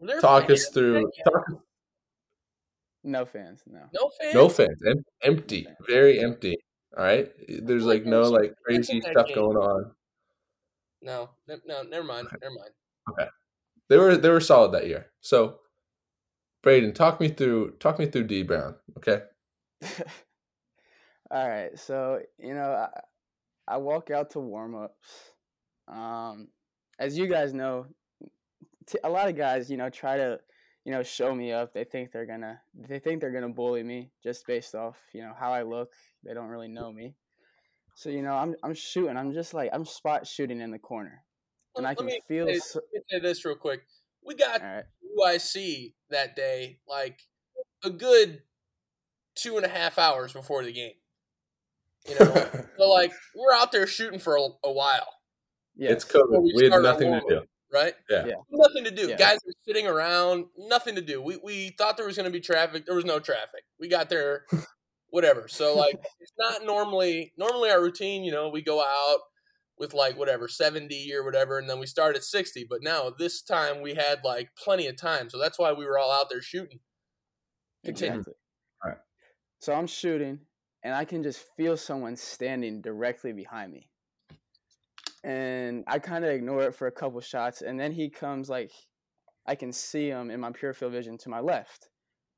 Were there Talk fans us through. Talk, No fans, no. No fans. no fans. Em- empty. Very empty. All right. There's Like, like no like crazy stuff game. going on. No, no, never mind. Never mind. Okay. They were they were solid that year. So, Braden, talk me through talk me through D Brown. Okay. All right, so you know, I, I walk out to warm ups. Um, as you guys know, t- a lot of guys, you know, try to, you know, show me up. They think they're gonna, they think they're gonna bully me just based off, you know, how I look. They don't really know me. So you know, I'm I'm shooting. I'm just like I'm spot shooting in the corner, and Let- I can me feel. say- So, Let me say this real quick. We got all right. UIC that day, like a good two and a half hours before the game. You know, so like we're out there shooting for a, a while, Yeah, It's COVID. we We had nothing to do. Right? Yeah. Yeah. Nothing to do. Yeah. Guys were sitting around, nothing to do. We we thought there was going to be traffic. There was no traffic. We got there, whatever. So like, it's not normally normally our routine. You know, we go out with like whatever seventy or whatever, and then we start at sixty. But now this time we had like plenty of time, so that's why we were all out there shooting. Continue. Exactly. Alright. So I'm shooting, and I can just feel someone standing directly behind me. And I kind of ignore it for a couple shots, and then he comes like, I can see him in my pure field vision to my left,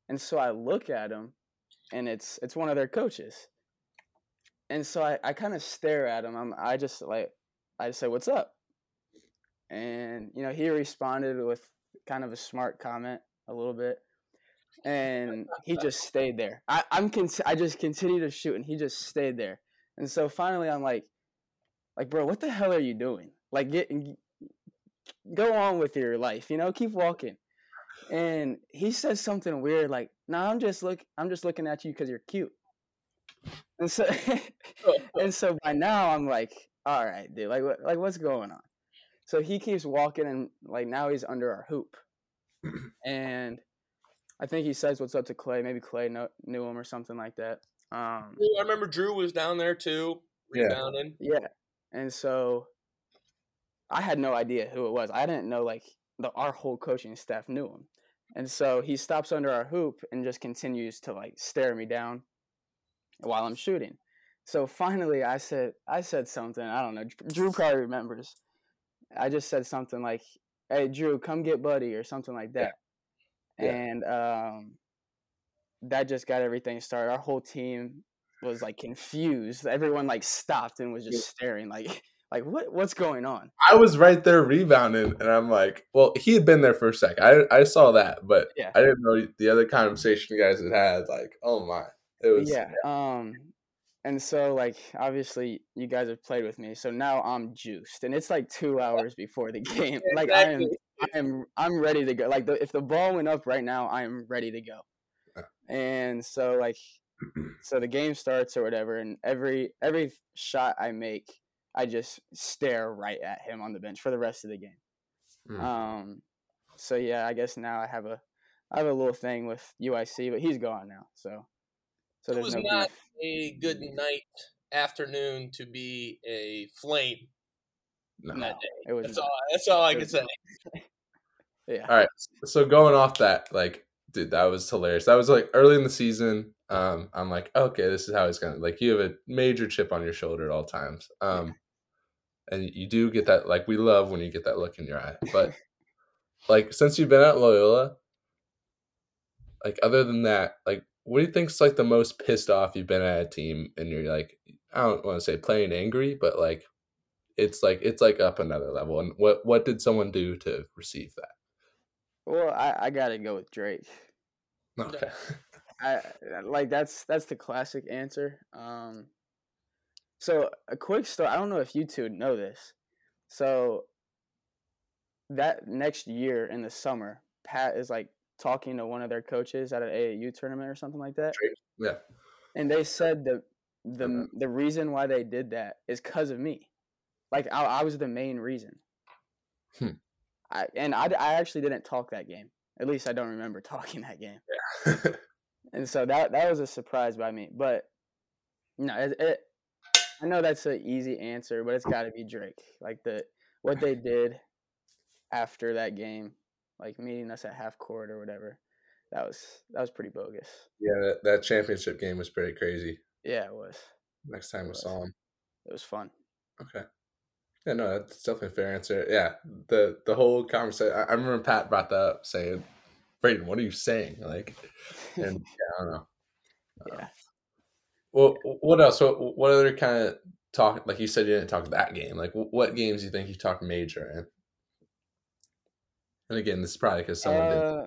and so I look at him, and it's it's one of their coaches. And so I, I kind of stare at him. I'm I just like I just say what's up, and you know he responded with kind of a smart comment a little bit and he just stayed there. I, I'm con- I just continued to shoot, and he just stayed there. And so finally, I'm like, like, bro, what the hell are you doing? Like, get go on with your life, you know, keep walking. And he says something weird, like, "No, nah, I'm just look, I'm just looking at you because you're cute." And so, and so by now, I'm like, all right, dude, like, what, like, what's going on? So he keeps walking, and like now he's under our hoop, and I think he says what's up to Clay. Maybe Clay know, knew him or something like that. Um, I remember Drew was down there too, Yeah. rebounding. yeah, and so I had no idea who it was. I didn't know like the our whole coaching staff knew him, and so he stops under our hoop and just continues to like stare me down while I'm shooting. So finally, I said I said something. I don't know. Drew probably remembers. I just said something like, "Hey, Drew, come get Buddy" or something like that. Yeah. And um, that just got everything started. Our whole team was like confused. Everyone like stopped and was just staring, like, Like what what's going on? I was right there rebounding, and I'm like, well, he had been there for a sec. I I saw that, but Yeah. I didn't know the other conversation you guys had had. Like, oh my, it was yeah. Um, and so like obviously you guys have played with me, so now I'm juiced, and it's like two hours before the game. Like I am, I am, I'm ready to go. Like the, if the ball went up right now, I am ready to go. And so like, so the game starts or whatever, and every every shot I make, I just stare right at him on the bench for the rest of the game. Mm. Um, so yeah, I guess now I have a I have a little thing with UIC, but he's gone now, so so It there's was no not beef. a good night afternoon to be a flame no. No, that day. it was That's all. That's all I It can was say. yeah. All right. So going off that, like, dude, that was hilarious. That was like early in the season. Um, I'm like, okay, this is how he's gonna like. You have a major chip on your shoulder at all times. Um, and you do get that. Like, we love when you get that look in your eye. But like, since you've been at Loyola, like, other than that, like, what do you think's like the most pissed off you've been at a team? And you're like, I don't want to say playing angry, but like, it's like it's like up another level. And what what did someone do to receive that? Well, I, I gotta go with Drake. Okay. I like that's that's the classic answer. Um, so a quick story. I don't know if you two know this. So that next year in the summer, Pat is like talking to one of their coaches at an AAU tournament or something like that, Yeah. and they said the the Mhm. the reason why they did that is because of me. Like I, I was the main reason. Hmm. I and I, I actually didn't talk that game. At least I don't remember talking that game. and so that that was a surprise by me. But no, it, it I know that's an easy answer, but it's got to be Drake. Like the what they did after that game, like meeting us at half court or whatever. That was that was pretty bogus. yeah, that, that championship game was pretty crazy. Yeah, it was. Next time we saw him. It was fun. Okay. Yeah, no, that's definitely a fair answer. Yeah, the the whole conversation. I, I remember Pat brought that up, saying, "Braden, what are you saying?" Like, and yeah, I don't know. yeah. Well, what else? What what other kind of talk? Like you said, you didn't talk that game. Like, what games do you think you talked major in? And again, this is probably because someone did. Uh,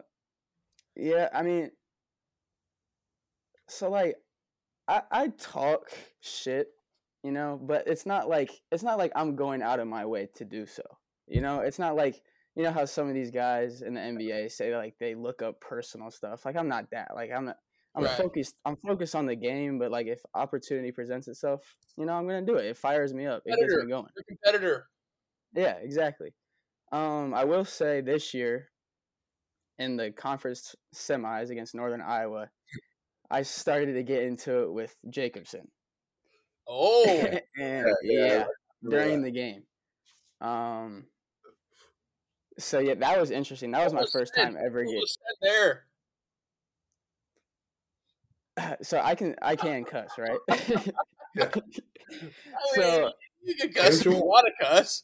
yeah, I mean, so like, I I talk shit, you know, but it's not like it's not like I'm going out of my way to do so. You know, it's not like you know how some of these guys in the NBA say like they look up personal stuff. Like I'm not that. Like I'm not. I'm Right. focused. I'm focused on the game, but like if opportunity presents itself, you know, I'm gonna do it. It fires me up. It gets me going. Competitor. Yeah, exactly. Um, I will say this year, in the conference semis against Northern Iowa, I started to get into it with Jacobson. Oh, and yeah, yeah, during the game. Um. So yeah, that was interesting. That was my first said- time ever what get. there? So I can I can cuss, right? Yeah. So- mean, you can cuss if you want to cuss.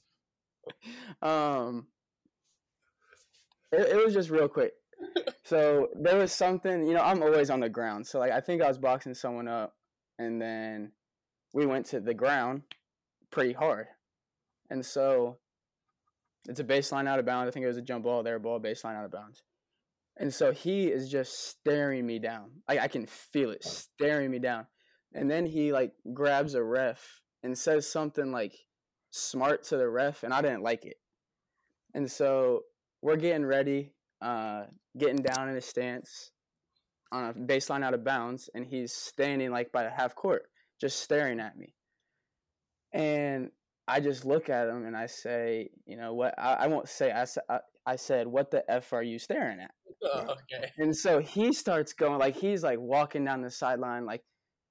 um it, it was just real quick so there was something you know i'm always on the ground so like i think i was boxing someone up and then we went to the ground pretty hard and so it's a baseline out of bounds i think it was a jump ball there ball baseline out of bounds and so he is just staring me down like i can feel it staring me down and then he like grabs a ref and says something like smart to the ref and I didn't like it. And so we're getting ready, uh, getting down in a stance on a baseline out of bounds, and he's standing like by the half court, just staring at me. And I just look at him and I say, you know what? I, I won't say. I, I, I said, what the f are you staring at? Oh, okay. And so he starts going like he's like walking down the sideline like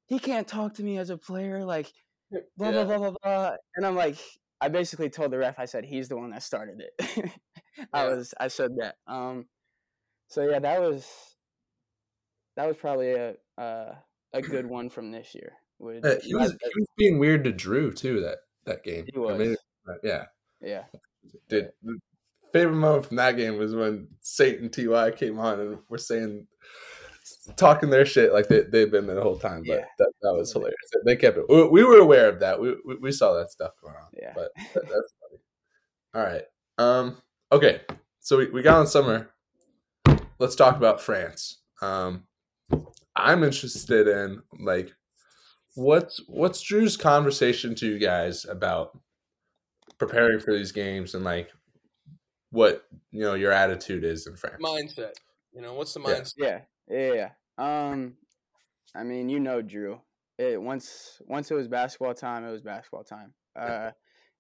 he can't talk to me as a player like blah blah Yeah. blah blah blah. And I'm like I basically told the ref I said he's the one that started it. I was I said that. Um so yeah, that was that was probably a uh, a good one from this year. Would Uh, he was he was being weird to Drew too that that game. He I mean, yeah. yeah. Dude, the favorite moment from that game was when Satan Ty came on and we're saying talking their shit like they they've been there the whole time. But Yeah. that, that was hilarious. They kept it. We, we were aware of that. We, we we saw that stuff going on. Yeah. But that, that's funny. All right. Um. Okay. So we, we got on summer. Let's talk about France. Um. I'm interested in like what's what's Drew's conversation to you guys about preparing for these games and like what you know your attitude is in France. Mindset. You know, what's the Yeah. mindset? Yeah, yeah, yeah. Um, I mean, you know, Drew. It once once it was basketball time, it was basketball time. Uh,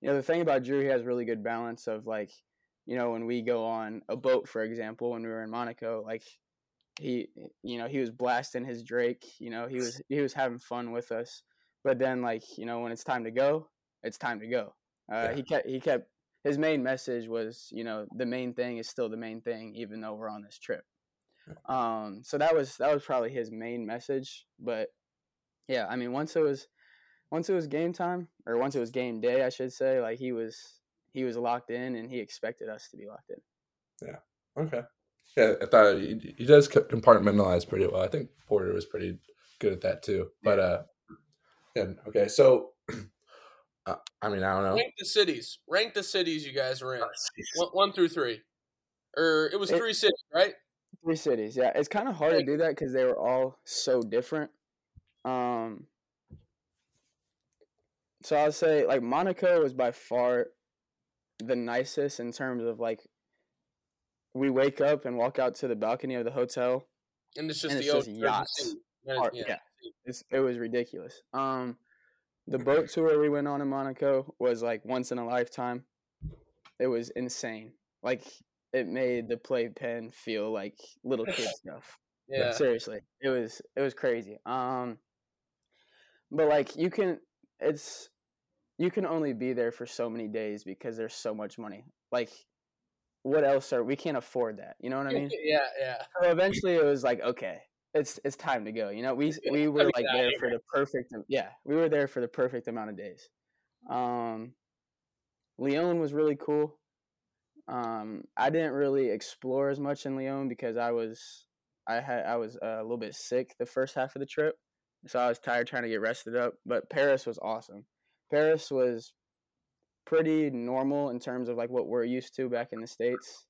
you know, the thing about Drew, he has really good balance of like, you know, when we go on a boat, for example, when we were in Monaco, like he, you know, he was blasting his Drake. You know, he was he was having fun with us. But then, like, you know, when it's time to go, it's time to go. Uh, Yeah. He kept he kept his main message was, you know, the main thing is still the main thing, even though we're on this trip. Um, so that was that was probably his main message. But yeah, I mean, once it was once it was game time, or once it was game day, I should say, like he was he was locked in, and he expected us to be locked in. Yeah. Okay. Yeah, I thought he, he does compartmentalize pretty well. I think Porter was pretty good at that too. But uh, yeah. Okay. So, uh, I mean, I don't know. Rank the cities. Rank the cities you guys were in. Oh, jeez. One, one through three. Or it was It- three cities, right? Three cities, yeah. It's kind of hard to do that because they were all so different. Um, so I'd say like Monaco was by far the nicest in terms of like we wake up and walk out to the balcony of the hotel. And it's just And the it's just yachts. sea. And Or- it's- yeah. It's, it was ridiculous. Um, the boat tour we went on in Monaco was like once in a lifetime. It was insane. Like it made the playpen feel like little kid stuff. Yeah. Seriously, it was it was crazy. Um, but like you can, it's you can only be there for so many days because there's so much money. Like, what else are we can't afford that? You know what I mean? yeah, yeah. so eventually it was like okay it's it's time to go you know we we were like there for the perfect yeah we were there for the perfect amount of days um Lyon was really cool um I didn't really explore as much in Lyon because I was I had I was uh, a little bit sick the first half of the trip so I was tired trying to get rested up but Paris was awesome Paris was pretty normal in terms of like what we're used to back in the states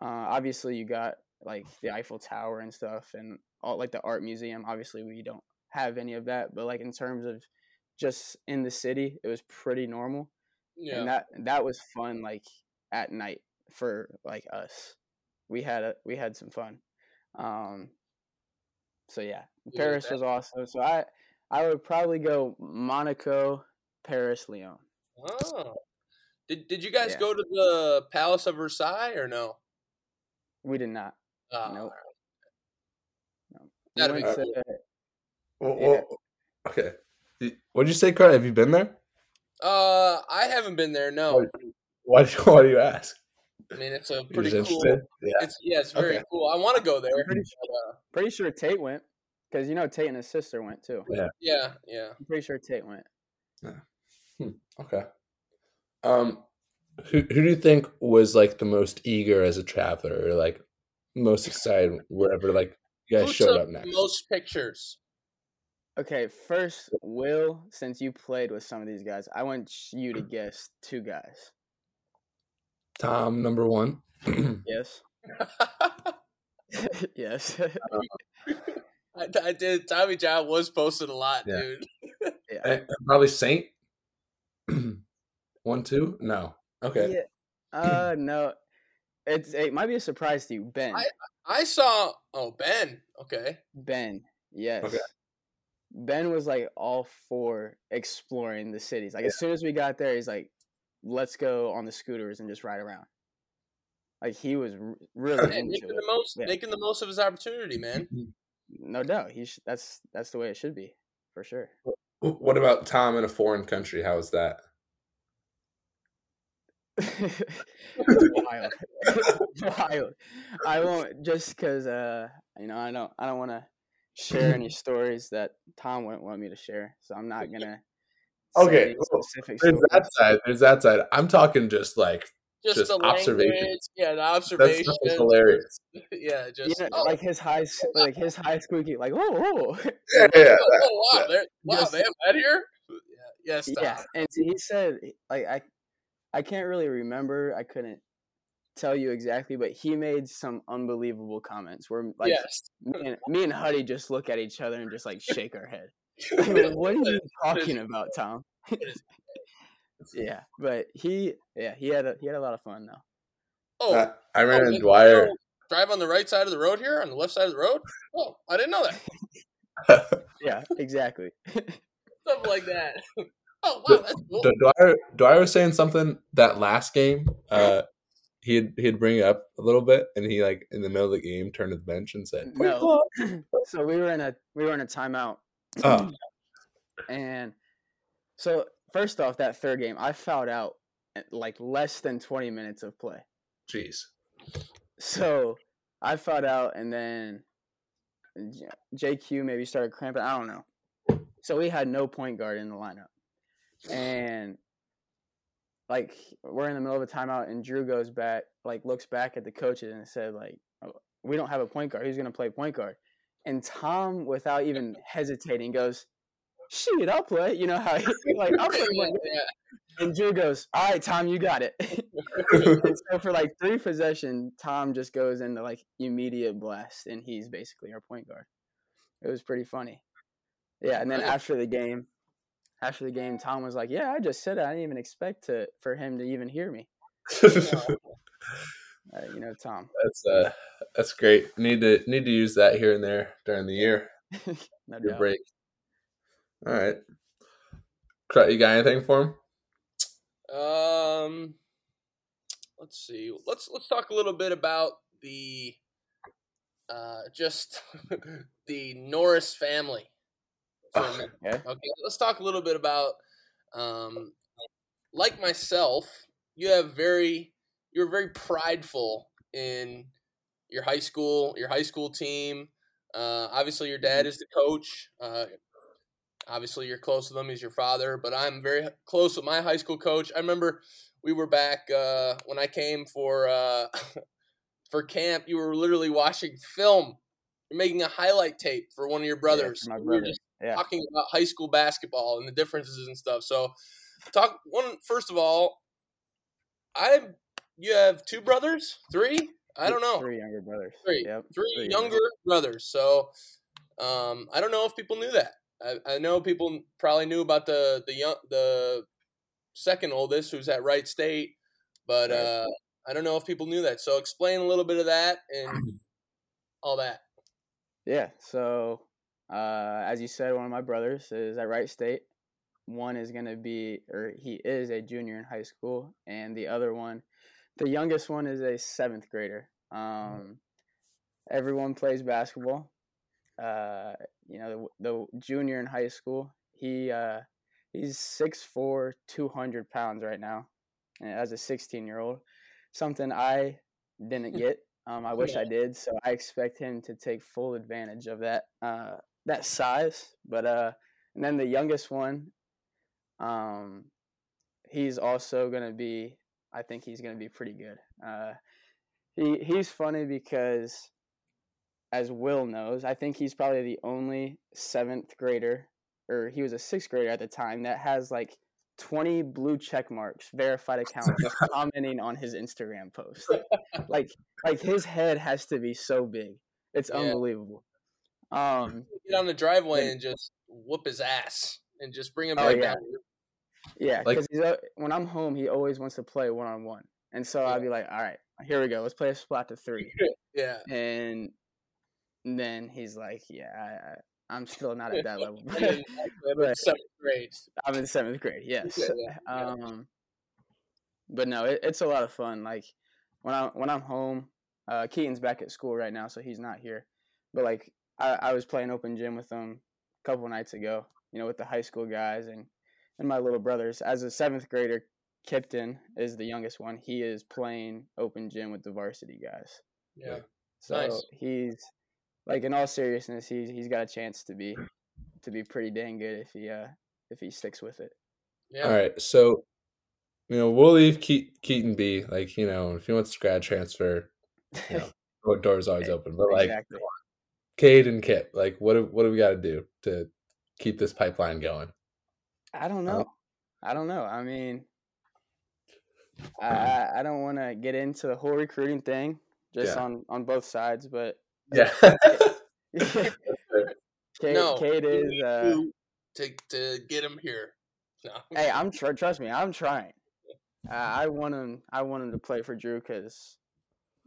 uh, obviously, you got like the Eiffel Tower and stuff, and all like the art museum. Obviously, we don't have any of that, but like in terms of just in the city, it was pretty normal, Yeah. and that that was fun. Like at night for like us, we had a we had some fun. Um, so yeah, Yeah, Paris that- was awesome. So I I would probably go Monaco, Paris, Lyon. Oh. Did did you guys Yeah. go to the Palace of Versailles or no? We did not. Oh, Nope. No. That'd be went cool. to- Well, Yeah. well, okay. What did you say, Carl? Have you been there? Uh, I haven't been there. No, Why, why, do- why do you ask? I mean it's a pretty cool. Yeah. It's yeah, it's very Okay. cool. I want to go there. I'm pretty but, uh, Pretty sure Tate went because you know Tate and his sister went too. yeah, yeah. yeah. I'm pretty sure Tate went. Yeah. Okay. Um, who who do you think was like the most eager as a traveler, or like most excited wherever like you guys Who showed took up next? most pictures? Okay, first, Will, since you played with some of these guys, I want you to guess two guys. Tom, number one. Yes. yes. I, I did. Tommy John was posted a lot, Yeah. dude. yeah. Eh, Probably Saint. one, two. No. Okay. Yeah. Uh, no. It's it might be a surprise to you, Ben. I saw. Oh, Ben. Okay. Ben. Yes. Okay. Ben was like all for exploring the cities. Like as soon as we got there, he's like, "Let's go on the scooters and just ride around." Like he was really Yeah, into making it. the most, Yeah. making the most of his opportunity, man. No doubt. He sh- that's that's the way it should be, for sure. What about Tom in a foreign country? How was that? Wild. Wild. I won't just because uh you know I don't I don't want to share any stories that Tom wouldn't want me to share, so I'm not gonna. Okay, any well, There's stories. that side. There's that side. I'm talking just like just, Just the observation. language, yeah, the That observation, stuff is hilarious. yeah, just Yeah, oh, like his high, like his high squeaky, like whoa, whoa. Yeah, yeah. oh, oh, wow, yeah. wow, Just- they have that here. Yeah, yes, Tom. yeah. And see, he said, like I, I can't really remember. I couldn't tell you exactly, but he made some unbelievable comments where like yes, me, and, me and Huddy just look at each other and just like shake our head. Like, what are you talking about, Tom? yeah, but he, yeah, he had a he had a lot of fun though. oh, I, I oh, ran they- Dwyer. oh, drive on the right side of the road here, on the left side of the road. Oh, I didn't know that. Yeah, exactly. Something like that. Oh wow, that's cool. D- Dwyer, Dwyer was saying something that last game. Uh, he'd he'd bring it up a little bit, and he like in the middle of the game turned to the bench and said, No. so we were in a we were in a timeout, Oh, and so first off, that third game, I fouled out at like less than twenty minutes of play. jeez. So I fouled out, and then JQ maybe started cramping. I don't know. So we had no point guard in the lineup, and like we're in the middle of a timeout, and Drew goes back, like looks back at the coaches and said, like, "Oh, we don't have a point guard. Who's gonna play point guard? And Tom, without even hesitating, goes, "Shit, I'll play." You know how he, like I'll play. Yeah. And Drew goes, "All right, Tom, you got it." so for like three possession, Tom just goes into like immediate blast, and he's basically our point guard. It was pretty funny. Yeah, and then after the game, after the game, Tom was like, "Yeah, I just said it. I didn't even expect to for him to even hear me." Uh, you know, Tom. that's uh, that's great. Need to need to use that here and there during the year. no Your doubt. break. All right. Crut, you got anything for him? Um, let's see. Let's let's talk a little bit about the uh just the Norris family. For a minute. Yeah. Okay, let's talk a little bit about um like myself, you have very you're very prideful in your high school, your high school team. Uh, obviously, your dad is the coach. Uh, obviously, you're close with him. He's your father, but I'm very close with my high school coach. I remember we were back uh, when I came for uh, for camp. You were literally watching film. You're making a highlight tape for one of your brothers. my We were just Yeah. talking about high school basketball and the differences and stuff. So, talk one first of all. I you have two brothers, three. I don't know, Three younger brothers. Three. Yep. three three younger brothers. So, um, I don't know if people knew that. I, I know people probably knew about the the young the second oldest who's at Wright State, but uh, I don't know if people knew that. So, explain a little bit of that and all that. Yeah. So, uh, as you said, one of my brothers is at Wright State. One is going to be, or he is a junior in high school, and the other one, the youngest one, is a seventh grader. Um, everyone plays basketball. Uh, you know, the, the junior in high school, he uh, he's 6'4", 200 pounds right now, and as a sixteen year old, something I didn't get. Um, I wish I did, so I expect him to take full advantage of that uh, that size. But uh, and then the youngest one, um, he's also gonna be. I think he's gonna be pretty good. Uh, he he's funny because, as Will knows, I think he's probably the only seventh grader, or he was a sixth grader at the time that has like 20 blue check marks, verified accounts, commenting on his Instagram post. like, like his head has to be so big. It's Yeah. unbelievable. Um, Get on the driveway and just whoop his ass and just bring him Oh, right yeah. back. yeah, Like- because he's uh, when I'm home, he always wants to play one on one, and so I'll be like, "All right, here we go. Let's play a splat to three. Yeah. and then he's like, "Yeah, I, I, I'm still not at that level. And I'm in seventh grade. I'm in seventh grade. Yes. Yeah, yeah, yeah. Um, but no, it, it's a lot of fun. Like when I when I'm home, uh, Keaton's back at school right now, so he's not here. But like I, I was playing open gym with them a couple nights ago. You know, with the high school guys and and my little brothers. As a seventh grader, Kipton is the youngest one. He is playing open gym with the varsity guys. Yeah. So Nice. he's like in all seriousness, he's he's got a chance to be to be pretty dang good if he uh if he sticks with it. Yeah. All right. So you know, we'll leave Ke- Keaton be. Like, you know, if he wants to grad transfer, you know, door- door's always open. But like, exactly. Cade and Kip, like, what do, what do we got to do to keep this pipeline going? I don't Uh, know. I don't know. I mean, I I, I don't want to get into the whole recruiting thing just Yeah. on on both sides, but Yeah. Cade, no, Cade is. Uh, to to get him here. No. hey, I'm tr- trust me, I'm trying. Uh, I want him. I want him to play for Drew because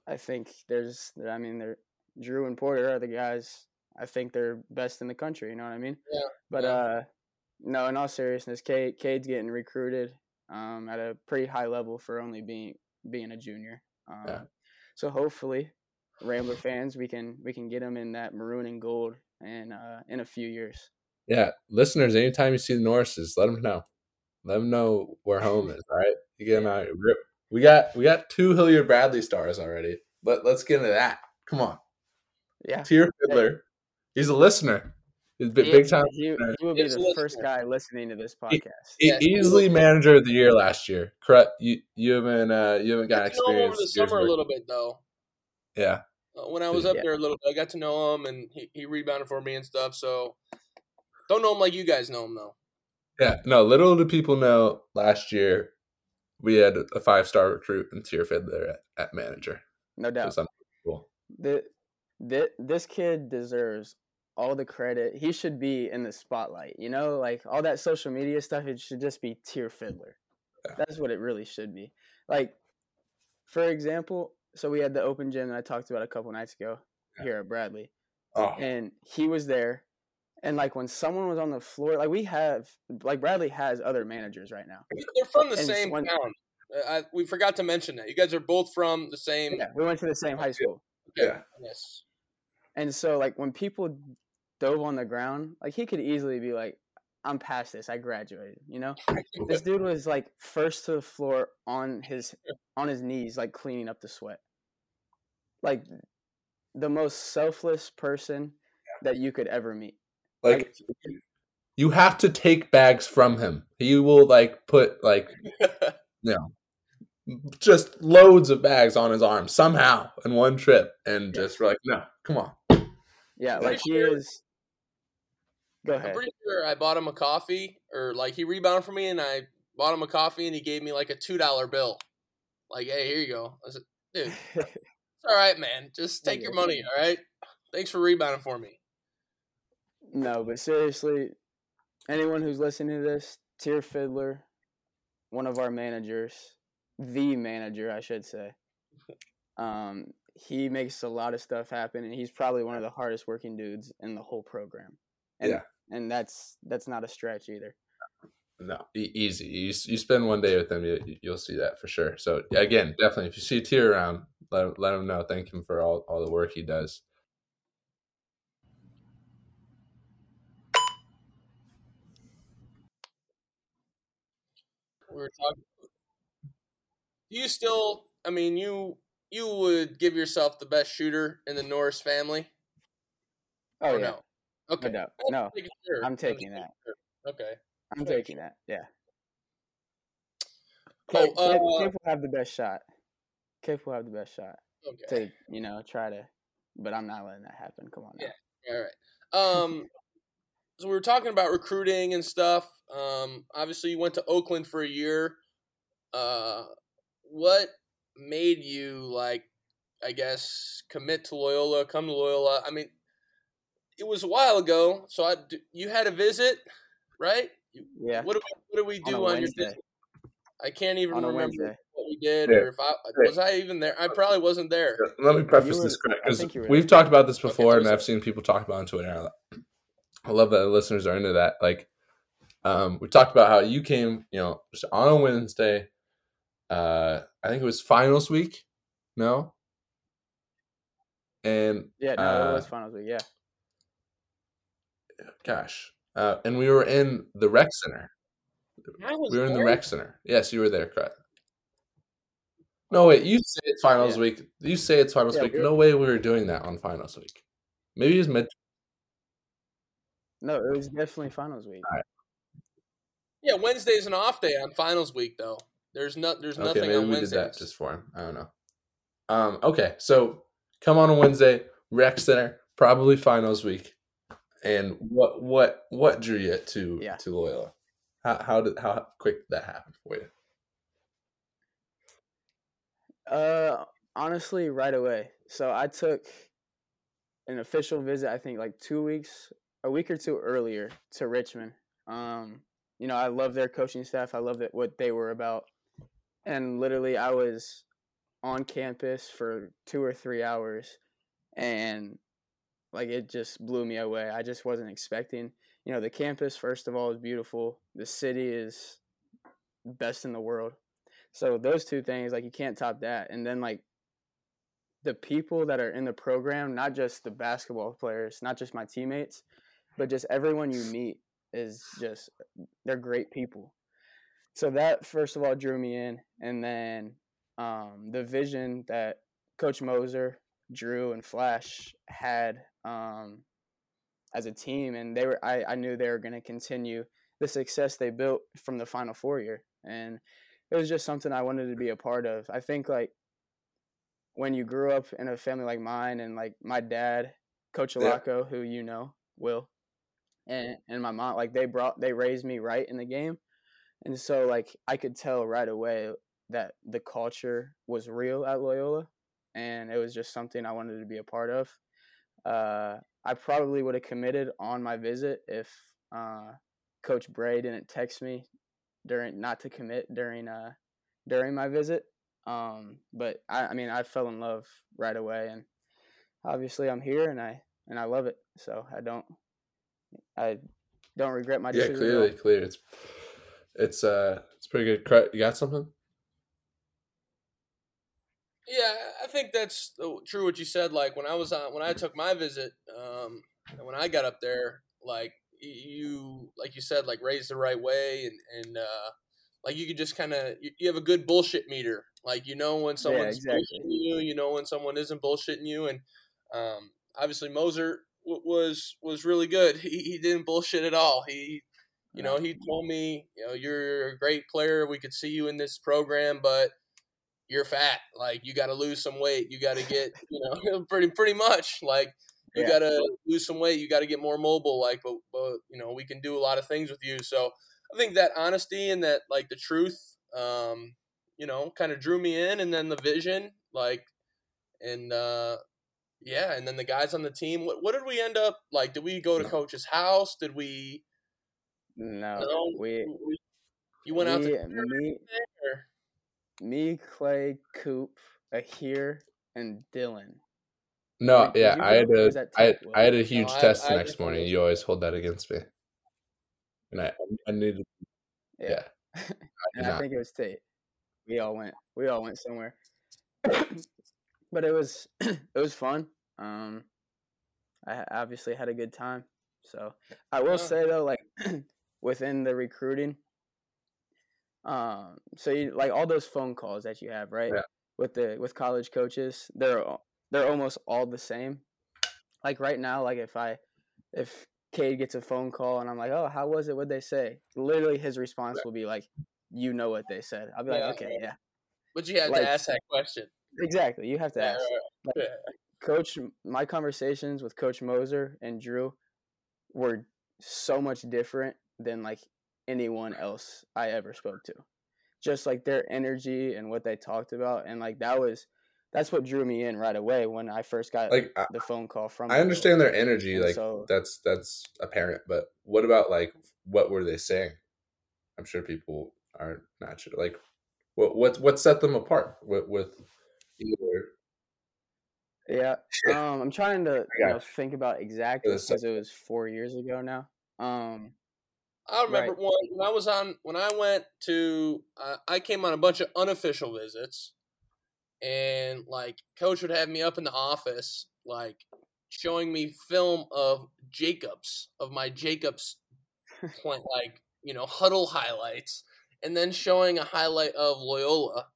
I think there's. I mean, they're Drew and Porter are the guys. I think they're best in the country. You know what I mean? Yeah, But yeah. uh, no. In all seriousness, Cade, Cade's getting recruited um, at a pretty high level for only being being a junior. Um, Yeah. So hopefully, Rambler fans, we can we can get him in that maroon and gold and uh, in a few years. yeah. Listeners, anytime you see the Norrises, let them know. Let them know where home is. All right. You get them out. Rip. We got, we got two Hilliard Bradley stars already. But let's get into that. Come on. Yeah. Tier Fiddler. He's a listener. He's a big, He big time. He, listener. he will be He's a the first guy listening to this podcast. Yeah, he easily manager of the year last year. Correct. You you haven't uh you haven't got got to know him experience. over the years summer a little bit though. Yeah. Uh, When I was up Yeah. there a little bit, I got to know him, and he, he rebounded for me and stuff. So don't know him like you guys know him though. Yeah. No, little do people know last year we had a five star recruit and tier fiddler at, at manager. No doubt. some people. the, the this kid deserves all the credit. He should be in the spotlight. You know, like all that social media stuff. It should just be tier fiddler. Yeah. That's what it really should be. Like, for example, so we had the open gym that I talked about a couple nights ago Yeah. here at Bradley, Oh. and he was there. And like when someone was on the floor, like we have, like Bradley has other managers right now. They're from the And same when- town. Uh, I, we forgot to mention that you guys are both from the same. Yeah, we went to the same high school. Yeah. Yes. And so like when people dove on the ground, like he could easily be like, I'm past this. I graduated, you know? This dude was like first to the floor on his on his knees, like cleaning up the sweat. Like the most selfless person that you could ever meet. Like you have to take bags from him. He will like put like you know just loads of bags on his arm somehow in one trip and just like, no, come on. Yeah, like he sure- is Go ahead. I'm pretty sure I bought him a coffee, or like he rebounded for me, and I bought him a coffee, and he gave me like a two dollar bill. Like, hey, here you go. I said, dude, it's all right, man. Just take your money, all right. Thanks for rebounding for me. No, but seriously, anyone who's listening to this, Tier Fiddler, one of our managers, the manager, I should say. Um, he makes a lot of stuff happen, and he's probably one of the hardest working dudes in the whole program. And, Yeah. and that's that's not a stretch either. No, e- easy. You, you spend one day with him, you, you'll see that for sure. So again, definitely, if you see a tear around, let let him know. Thank him for all all the work he does. We were talking. Do you still? I mean, you you would give yourself the best shooter in the Norris family? Oh yeah, no? Okay. no doubt. I'm No, sure. I'm taking that. sure. Okay. I'm Sure, taking that. Yeah. Oh, Cade, Cade, uh, will have the best shot. Cade will have the best shot Okay. to you know try to, but I'm not letting that happen. Come on now. Yeah. All right. Um, so we were talking about recruiting and stuff. Um, obviously you went to Oakland for a year. Uh, what made you like, I guess, commit to Loyola, come to Loyola? I mean, it was a while ago, so I you had a visit, right? Yeah. What do we what do we On do a on, your visit? I can't even remember Wednesday. what we did, Yeah. or if I was I even there. I probably wasn't there. Let me preface were- this correct because think you were we've there. talked about this before, so and I've seen people talk about it on Twitter. I love that the listeners are into that. Like, um, we talked about how you came, you know, just on a Wednesday. Uh, I think it was finals week. No. And Yeah. No, uh, it was finals week. Yeah. gosh, uh, and we were in the rec center. I was We were in the rec center. Yes, you were there, correct? No wait, you say it's finals Yeah. week. You say it's finals Yeah, week. we're- No way we were doing that on finals week. Maybe it was mid. No, it was definitely finals week. Yeah, Wednesday's an off day on finals week, though. There's not. There's Okay, nothing maybe on we did that just for him. I don't know. Um, okay, so come on a Wednesday, rec center, probably finals week. And what what what drew you to Yeah. to Loyola? How how did how quick did that happen for you? Uh, honestly, right away. So I took an official visit. I think like two weeks, a week or two earlier to Richmond. Um, you know, I love their coaching staff. I love that what they were about, and literally, I was on campus for two or three hours, and like it just blew me away. I just wasn't expecting. You know, the campus first of all is beautiful. The city is best in the world. So those two things, like you can't top that. And then like the people that are in the program, not just the basketball players, not just my teammates, but just everyone you meet is just they're great people. So that first of all drew me in, and then um, the vision that Coach Moser, Drew, and Flash had um, as a team, and they were I, I knew they were going to continue the success they built from the Final Four year, and it was just something I wanted to be a part of. I think like when you grew up in a family like mine, and like my dad, Coach Yeah. Alaco, who you know, Will, and and my mom, like they brought they raised me right in the game, and so like I could tell right away that the culture was real at Loyola, and it was just something I wanted to be a part of. Uh, I probably would have committed on my visit if uh, Coach Bray didn't text me during not to commit during uh during my visit. Um, but I, I mean, I fell in love right away, and obviously I'm here, and I and I love it. So I don't I don't regret my Yeah, decision. at clearly, all. clear. It's it's uh it's pretty good. You got something? Yeah, I think that's true. What you said, like when I was on, when I took my visit, um, and when I got up there, like you, like you said, like raised the right way, and and uh, like you could just kind of, you, you have a good bullshit meter. Like you know when someone's exactly. bullshitting you, you know when someone isn't bullshitting you, and um, obviously Moser w- was was really good. He he didn't bullshit at all. He you know, he told me, you know, you're a great player. We could see you in this program, but you're fat. Like you got to lose some weight. You got to get, you know, pretty pretty much like you Yeah. got to lose some weight. You got to get more mobile. Like, but, but you know, we can do a lot of things with you. So I think that honesty and that like the truth, um, you know, kind of drew me in, and then the vision, like, and uh, yeah, and then the guys on the team. What what did we end up like? Did we go to coach's house? Did we? No, No, we we- you went out to me, or- me, Clay, Coop, Aher, and Dylan. No, Did- did yeah, I had go, or a, was that I, Tate? I had a huge I- test I the next didn't morning. You always hold that against me, and I, I needed, Yeah, yeah, and I think it was Tate. We all went. We all went somewhere. but it was it was fun. Um, I obviously had a good time. So I will say though, like within the recruiting, um, so you like all those phone calls that you have, right? Yeah. With the with college coaches, they're they're almost all the same. Like right now, like if I if Cade gets a phone call and I'm like, oh, how was it? What'd they say? Literally, his response will be like, you know what they said. I'll be like, Yeah, okay, yeah, But you have Like- to ask that question. exactly. You have to ask. Like. Coach, my conversations with Coach Moser and Drew were so much different than like anyone else I ever spoke to. Just like their energy and what they talked about, and like that was that's what drew me in right away when I first got like the phone call from. I understand their energy, And like so- that's that's apparent. But what about like what were they saying? I'm sure people are not sure. Like, what what what set them apart with with either? Yeah. Yeah. Um, I'm trying to you know, think about exactly because it was four years ago now. Um, I remember Right. one when I was on when I went to uh, I came on a bunch of unofficial visits, and like coach would have me up in the office like showing me film of Jacobs of my Jacobs point like you know huddle highlights, and then showing a highlight of Loyola,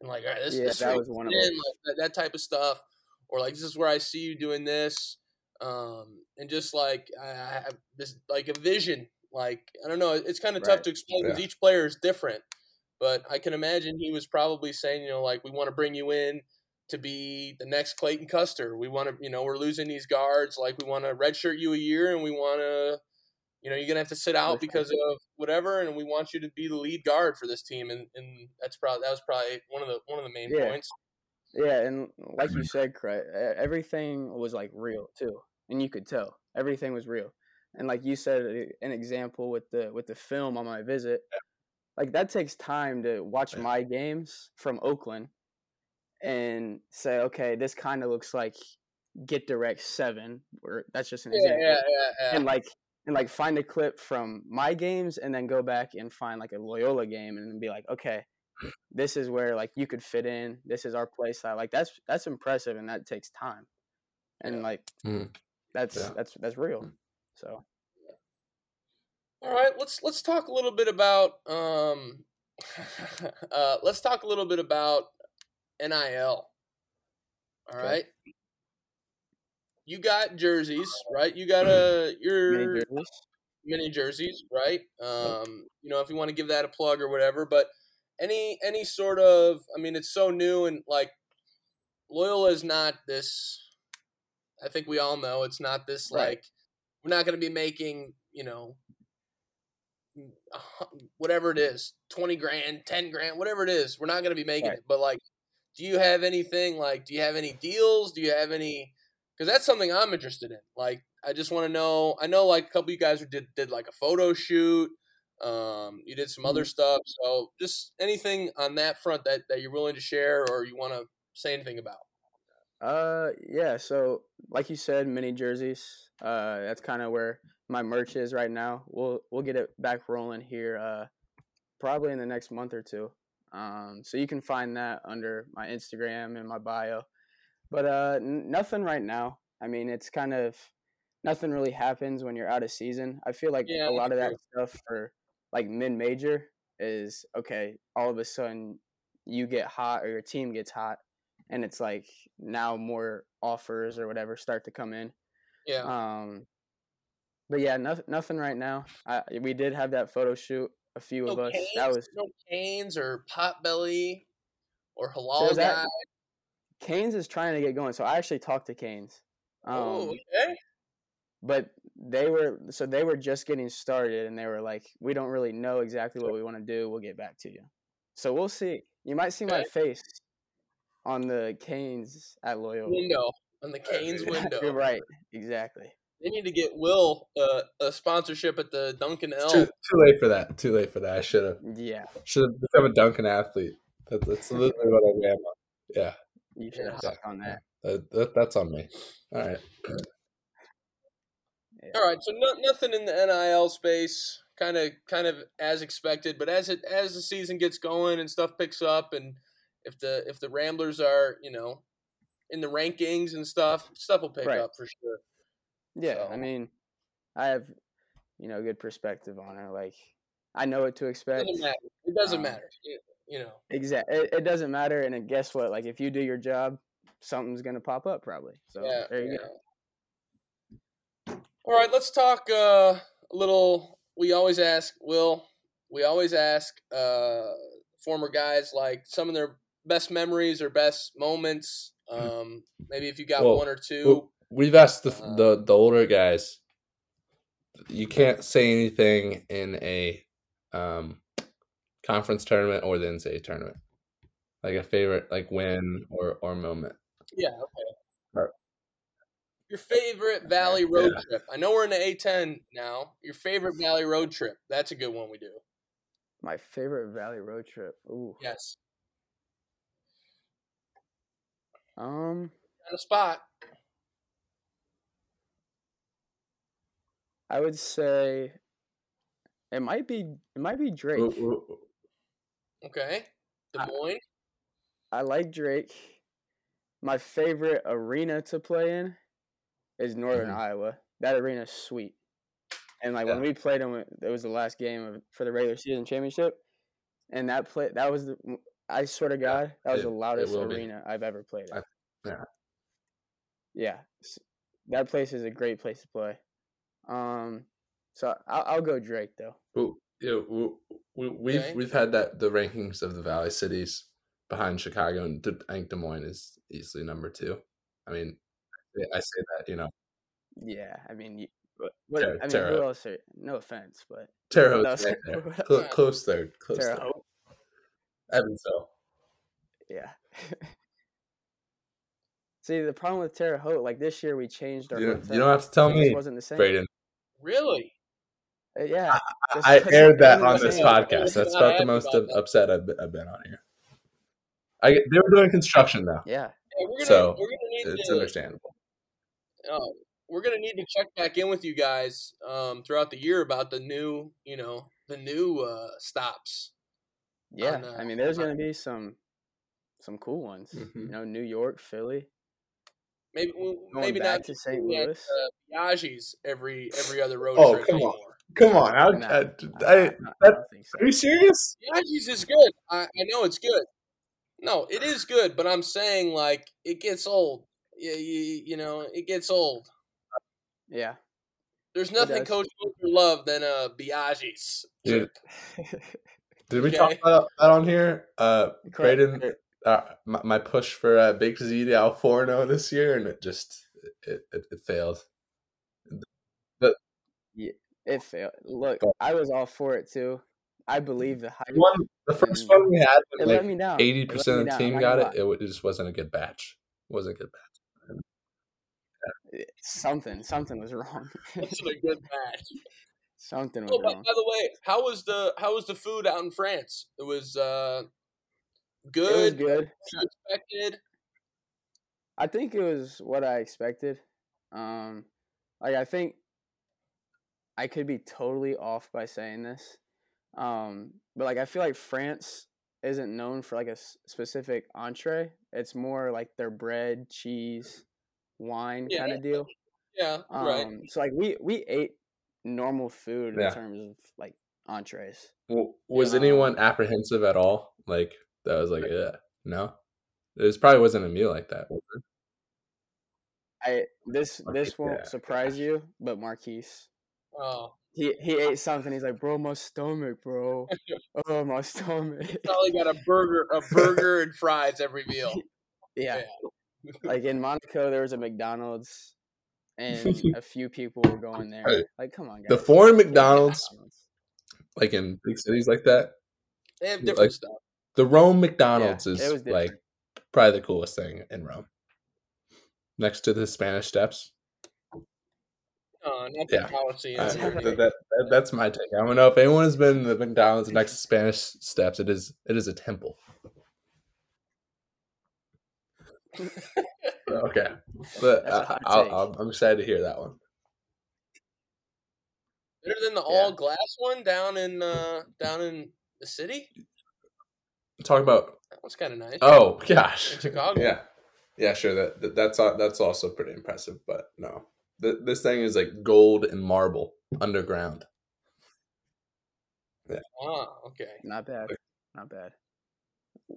and like all right this Yeah, this that was one of them. like that, that type of stuff, or like this is where I see you doing this, um, and just like I have this like a vision. Like I don't know, it's kind of tough to explain because Yeah. each player is different. but I can imagine he was probably saying, you know, like we want to bring you in to be the next Clayton Custer. We want to, you know, we're losing these guards. Like we want to redshirt you a year, and we want to, you know, you're gonna have to sit out because of whatever, and we want you to be the lead guard for this team. And and that's probably that was probably one of the one of the main Yeah. points. Yeah, and like you mm-hmm. said, Craig, everything was like real too, and you could tell everything was real. And like you said, an example with the with the film on my visit, like that takes time to watch my games from Oakland and say, okay, this kind of looks like Get Direct Seven, or that's just an Yeah, example, yeah, yeah, yeah. and like and like find a clip from my games and then go back and find like a Loyola game and be like, okay, this is where like you could fit in. This is our play style. Like that's that's impressive and that takes time. And like Mhm. that's Yeah. that's that's real. So All right, let's let's talk a little bit about um, uh, let's talk a little bit about NIL. All Okay. right, you got jerseys, right? You got a your many jerseys. mini jerseys, right? Um, you know, if you want to give that a plug or whatever, but any any sort of, I mean, it's so new and like Loyola is not this. I think we all know it's not this Right. like we're not going to be making you know whatever it is 20 grand 10 grand whatever it is we're not going to be making Right. it but like do you have anything like do you have any deals? Do you have any because that's something i'm interested in like i just want to know i know like a couple of you guys did did like a photo shoot um you did some other stuff so just anything on that front that that you're willing to share or you want to say anything about Uh yeah, so like you said, mini jerseys. Uh that's kind of where my merch is right now. We'll we'll get it back rolling here uh probably in the next month or two. Um so you can find that under my Instagram and my bio. But uh n- nothing right now. I mean, it's kind of nothing really happens when you're out of season. I feel like Yeah, a lot of that stuff for like mid-major is okay, all of a sudden you get hot or your team gets hot and it's like now more offers or whatever start to come in. yeah Um, but yeah, nothing, nothing right now. I, we did have that photo shoot. A few no of us. canes, That was no canes or potbelly or halal There's that- guy Canes is trying to get going. So I actually talked to Canes. Um, oh okay but they were so they were just getting started and they were like, we don't really know exactly what we want to do. We'll get back to you. So we'll see. You might see my face on the Canes at Loyola. window on the Canes window. You're right. Exactly. They need to get Will uh, a sponsorship at the Dunkin It's Too, L. too late for that. Too late for that. I should have Yeah. should have become a Dunkin athlete. That, that's literally what I ran on. Yeah, You should have Yeah. on that. that, that, that's on me. All right. All right, so no, nothing in the NIL space, kind of kind of as expected. But as it as the season gets going and stuff picks up, and if the if the Ramblers are you know in the rankings and stuff, stuff will pick Right. up for sure. Yeah, I mean, I have, you know, good perspective on it. Like, I know what to expect. It doesn't matter. It doesn't Um, matter. You, you know. Exactly. It, it doesn't matter. And guess what? Like, if you do your job, something's gonna pop up probably. So yeah. there you yeah. go. All right, let's talk uh, a little. We always ask Will. We always ask uh, former guys like some of their best memories or best moments. Um, maybe if you got Well, one or two. We've asked the, Uh, the the older guys. You can't say anything in a um, conference tournament or the NCAA tournament, like a favorite, like win or or moment. Yeah. Okay. Right. Your favorite Valley road Yeah. trip. I know we're in the A10 now. Your favorite Valley road trip. That's a good one we do. My favorite Valley road trip. Ooh. Yes. Um, On the spot. I would say it might be it might be Drake. Ooh, ooh, ooh. Okay. Des I- Moines. I like Drake. My favorite arena to play in is Northern Mhm. Iowa. That arena's sweet. And like when we played them, it was the last game of, for the regular season championship, and that play that was the I swear to God that was it- the loudest will be. arena I've ever played in. I- yeah. Yeah, that place is a great place to play. Um, so I'll, I'll go Drake though. Ooh, Yeah, we, we, we've Okay. we've had that the rankings of the Valley cities behind Chicago, and De- I think Des Moines is easily number two. I mean, I say that you know Yeah, I mean, you, what, what, I mean, Terre who else? Are, no offense, but Terre What Haute's else? right there, What close third, close Terre third. Haute. Evansville. Yeah. See, the problem with Terre Haute, like this year, we changed our. You don't, you don't have to tell It me, wasn't the same. Braden. Really? Uh, yeah. just- I aired that on this same. podcast. That's about the most about upset I've been, I've been on here. I they were doing construction though, Yeah. Yeah, we're gonna So, we're gonna need it's to understandable. uh, we're gonna need to check back in with you guys um, throughout the year about the new, you know, the new uh, stops. Yeah. on, uh, I mean, there's on- gonna be some, some cool ones. Mhm. You know, New York, Philly. Maybe well, Going maybe back not to St. doing at, Louis. uh, Biaggi's every every other road Oh, trip come on. Come on, how, Nah, I, I, I, I, that- don't think so. are you serious? Biaggi's is good. I, I know it's good. No, it is good, but I'm saying like it gets old. You, you, you know, it gets old. Yeah. There's nothing does. Coach Booker love than a Biaggi's Dude. Did we Okay. talk about that on here? Uh, Correct. Braden, uh, my, my push for uh, Baked Ziti Al Forno this year, and it just it, it, it failed. It failed. Look, But- I was all for it too. I believe the hype. One, the first one we had, It when let me down. eighty It let percent me of the down, team got it. It, it just wasn't a good batch. It wasn't a good batch. lie. Something, something was wrong. That's a good match. something was Oh, by, wrong. by the way, how was the how was the food out in France? It was uh, It was good. good. expected. I think it was what I expected. Um, like I think I could be totally off by saying this, um, but like I feel like France isn't known for like a s- specific entree. It's more like their bread, cheese, wine Yeah, kind of deal. Yeah, Um, right. So like we we ate normal food Yeah. in terms of like entrees. W- Was Yeah. anyone apprehensive at all? Like that was like, yeah, no. this probably wasn't a meal like that. I this this won't yeah, surprise you, but Marquise. Oh, He he ate something. He's like, bro, my stomach, bro. Oh, my stomach. probably got a burger, a burger and fries every meal. yeah. Like in Monaco, there was a McDonald's, and a few people were going there. Like, come on, guys. The foreign McDonald's, McDonald's. like in big cities like that, They have Like, different stuff. The Rome McDonald's Yeah, is like probably the coolest thing in Rome. Next to the Spanish Steps. Uh, not the Yeah. Coliseum. That, that- that- that's my take. I don't know if anyone has been to the McDonald's next to Spanish Steps. It is it is a temple. okay, but I, hot I'll, take. I'll, I'm excited to hear that one. Better than the Yeah. all glass one down in uh, down in the city. Talk about That was kind of nice. oh gosh, In Chicago. yeah, yeah, sure. That, that that's al- that's also pretty impressive. But no, Th- this thing is like gold and marble underground. Ah, okay. Not bad. Not bad.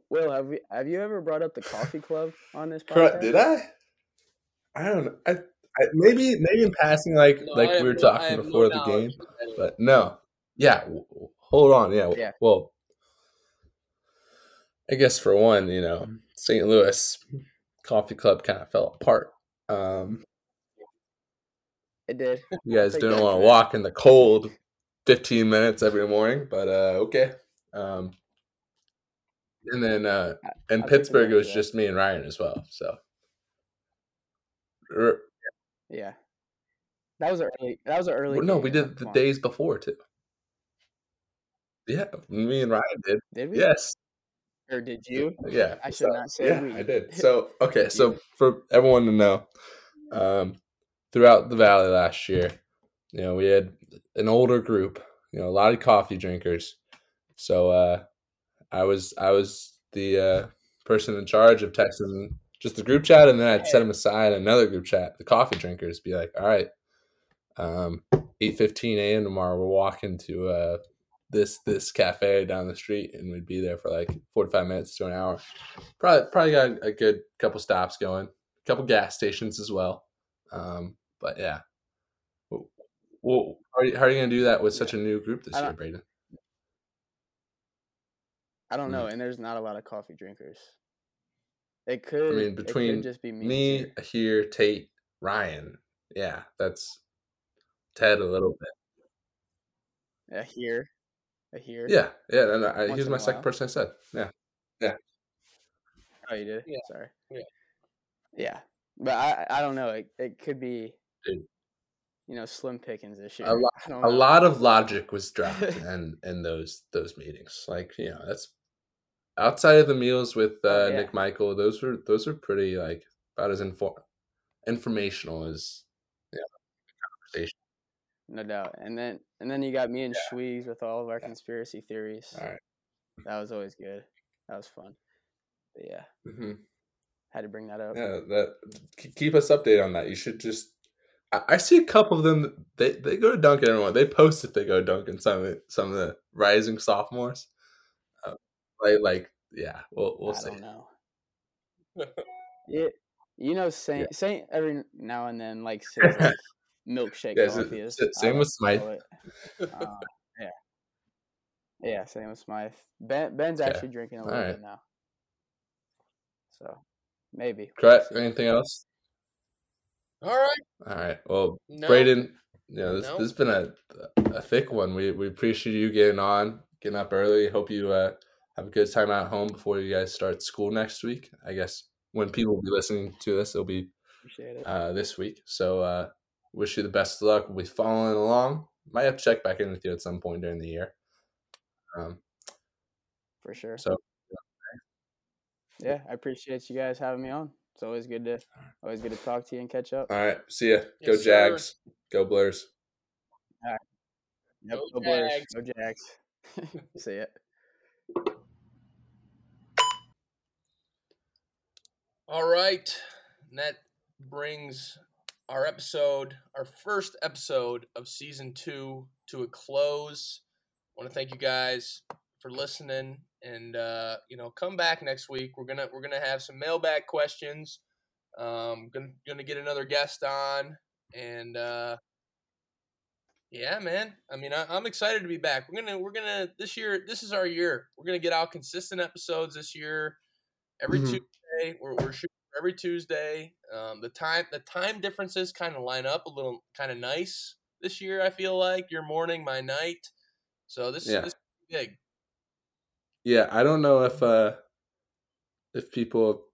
Will, have we have you ever brought up the coffee club on this Correct? podcast? Did I? I don't know. I, I maybe maybe in passing, like No, like I we were have no- I talking have no before the game. of any of But no, yeah. w- w- Hold on, yeah. Yeah. Well, I guess for one, you know, St. Louis Coffee Club kind of fell apart. Um, It did. you guys didn't want to walk in the cold, fifteen minutes every morning, but uh, okay. Um, and then uh, I- in I'll take the Pittsburgh, it was just me and Ryan as well. So. Yeah. That was an early. That was an early. no, game, we did the days before too. Yeah, me and Ryan did. Did we? Yes. Or did you? Yeah. I should so- not say Yeah, we. I did. So okay, so for everyone to know, um, throughout the valley last year, you know, we had an older group, you know, a lot of coffee drinkers. So uh, I was I was the uh, person in charge of texting just the group chat, and then I'd set them aside another group chat, the coffee drinkers, be like, all right, um, eight fifteen a.m. tomorrow, we're walking to uh, this this cafe down the street, and we'd be there for like forty five minutes to an hour. Probably probably got a good couple stops going, a couple gas stations as well. Um, but yeah, well, how are you, how are you gonna do that with such a new group this year, Braden? I don't Mm. know, and there's not a lot of coffee drinkers. It could. I mean, between just be me. me, here, Tate, Ryan. Yeah, that's Ted a little bit. Aher, Aher. Yeah, yeah. And I, he was my second person I said. Yeah. Yeah. Oh, you did. Yeah, Sorry. yeah. Yeah, but I I don't know. It it could be. Dude. You know, slim pickings this year. A lot, a lot of logic was dropped in in those those meetings. Like you know, that's outside of the meals with uh, Oh, yeah. Nick Michael. Those were those were pretty like about as inform informational as yeah conversation. No doubt. And then and then you got me and Schweegs with all of our conspiracy theories. All right. That was always good. That was fun. But yeah, hmm had to bring that up. Yeah, that keep us updated on that. You should just. I, I see a couple of them. They they go to Dunkin. Everyone they post if they go to Dunkin. Some of the, some of the rising sophomores. Uh, like like yeah, we'll we'll I see. don't know. Yeah, you know, Saint Saint every now and then likes his like, milkshake Yeah, so- coffee. is- same with to Smythe. call. Uh, yeah, yeah, same with Smythe. Ben Ben's Okay. actually drinking a little Alright. bit now, so maybe. we'll Correct. Anything else? All right. All right. Well, No. Braden, you know, this, No. this has been a a thick one. We we appreciate you getting on, getting up early. Hope you uh, have a good time at home before you guys start school next week. I guess when people will be listening to this, it'll be Appreciate it. uh, this week. So uh, wish you the best of luck. We'll be following along. Might have to check back in with you at some point during the year. Um, for sure. so Yeah, I appreciate you guys having me on. It's always good to always good to talk to you and catch up. all right, see ya. Go Yes, sir. Jags. Go Blurs. Yep, Go go Blurs. Go Jags. See ya. All right. And that brings our episode, our first episode of season two, to a close. I want to thank you guys for listening, and uh, you know, come back next week. We're gonna we're gonna have some mailbag questions. Um, gonna gonna get another guest on, and uh, yeah, man. I mean, I, I'm excited to be back. We're gonna we're gonna this year. This is our year. We're gonna get out consistent episodes this year. Every Mhm. Tuesday, we're, we're shooting every Tuesday. Um, the time the time differences kind of line up a little, kind of nice this year. I feel like your morning, my night. So this Yeah. this is big. Yeah, I don't know if uh if people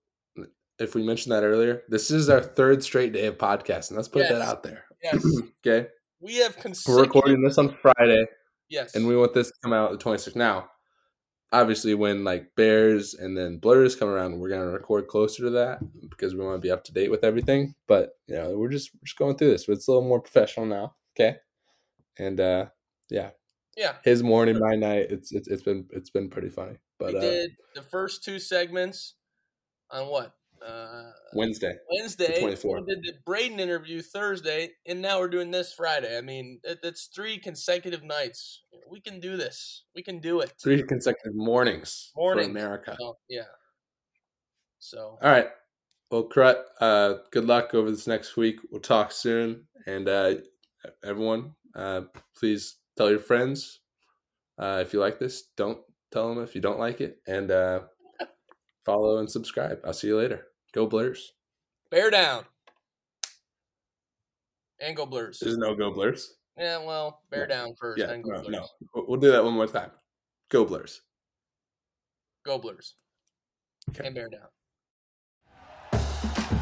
if we mentioned that earlier. This is our third straight day of podcasting. Let's put that out there. Yes, Okay. we have We're recording this on Friday Yes, and we want this to come out the 26th. Now, obviously when like Bears and then Blurs come around, we're gonna record closer to that because we want to be up to date with everything. But you know, we're just we're just going through this. But it's a little more professional now. Okay. And uh yeah, yeah. his morning, my night. It's it's it's been it's been pretty funny. But we uh did the first two segments on what uh, Wednesday. Wednesday. 24th. We did the Braden interview Thursday, and now we're doing this Friday. I mean, it, it's three consecutive nights. We can do this. We can do it. three consecutive mornings, for America. Yeah. So All right. Well, Crut, uh, good luck over this next week. We'll talk soon. And uh, everyone, uh, please tell your friends uh, if you like this. Don't tell them if you don't like it. And uh, follow and subscribe. I'll see you later. Go Blurs. bear down. And go blurs. There's no Go Blurs. Yeah, well, bear No. down first, Yeah, then go no, blurs. no. We'll- We'll do that one more time. Go Blurs. Go blurs. Okay. And bear down.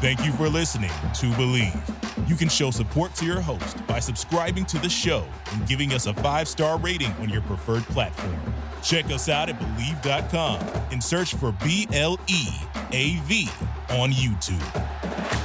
Thank you for listening to Bleav. You can show support to your host by subscribing to the show and giving us a five star rating on your preferred platform. Check us out at Bleav.com and search for B L E A V on YouTube.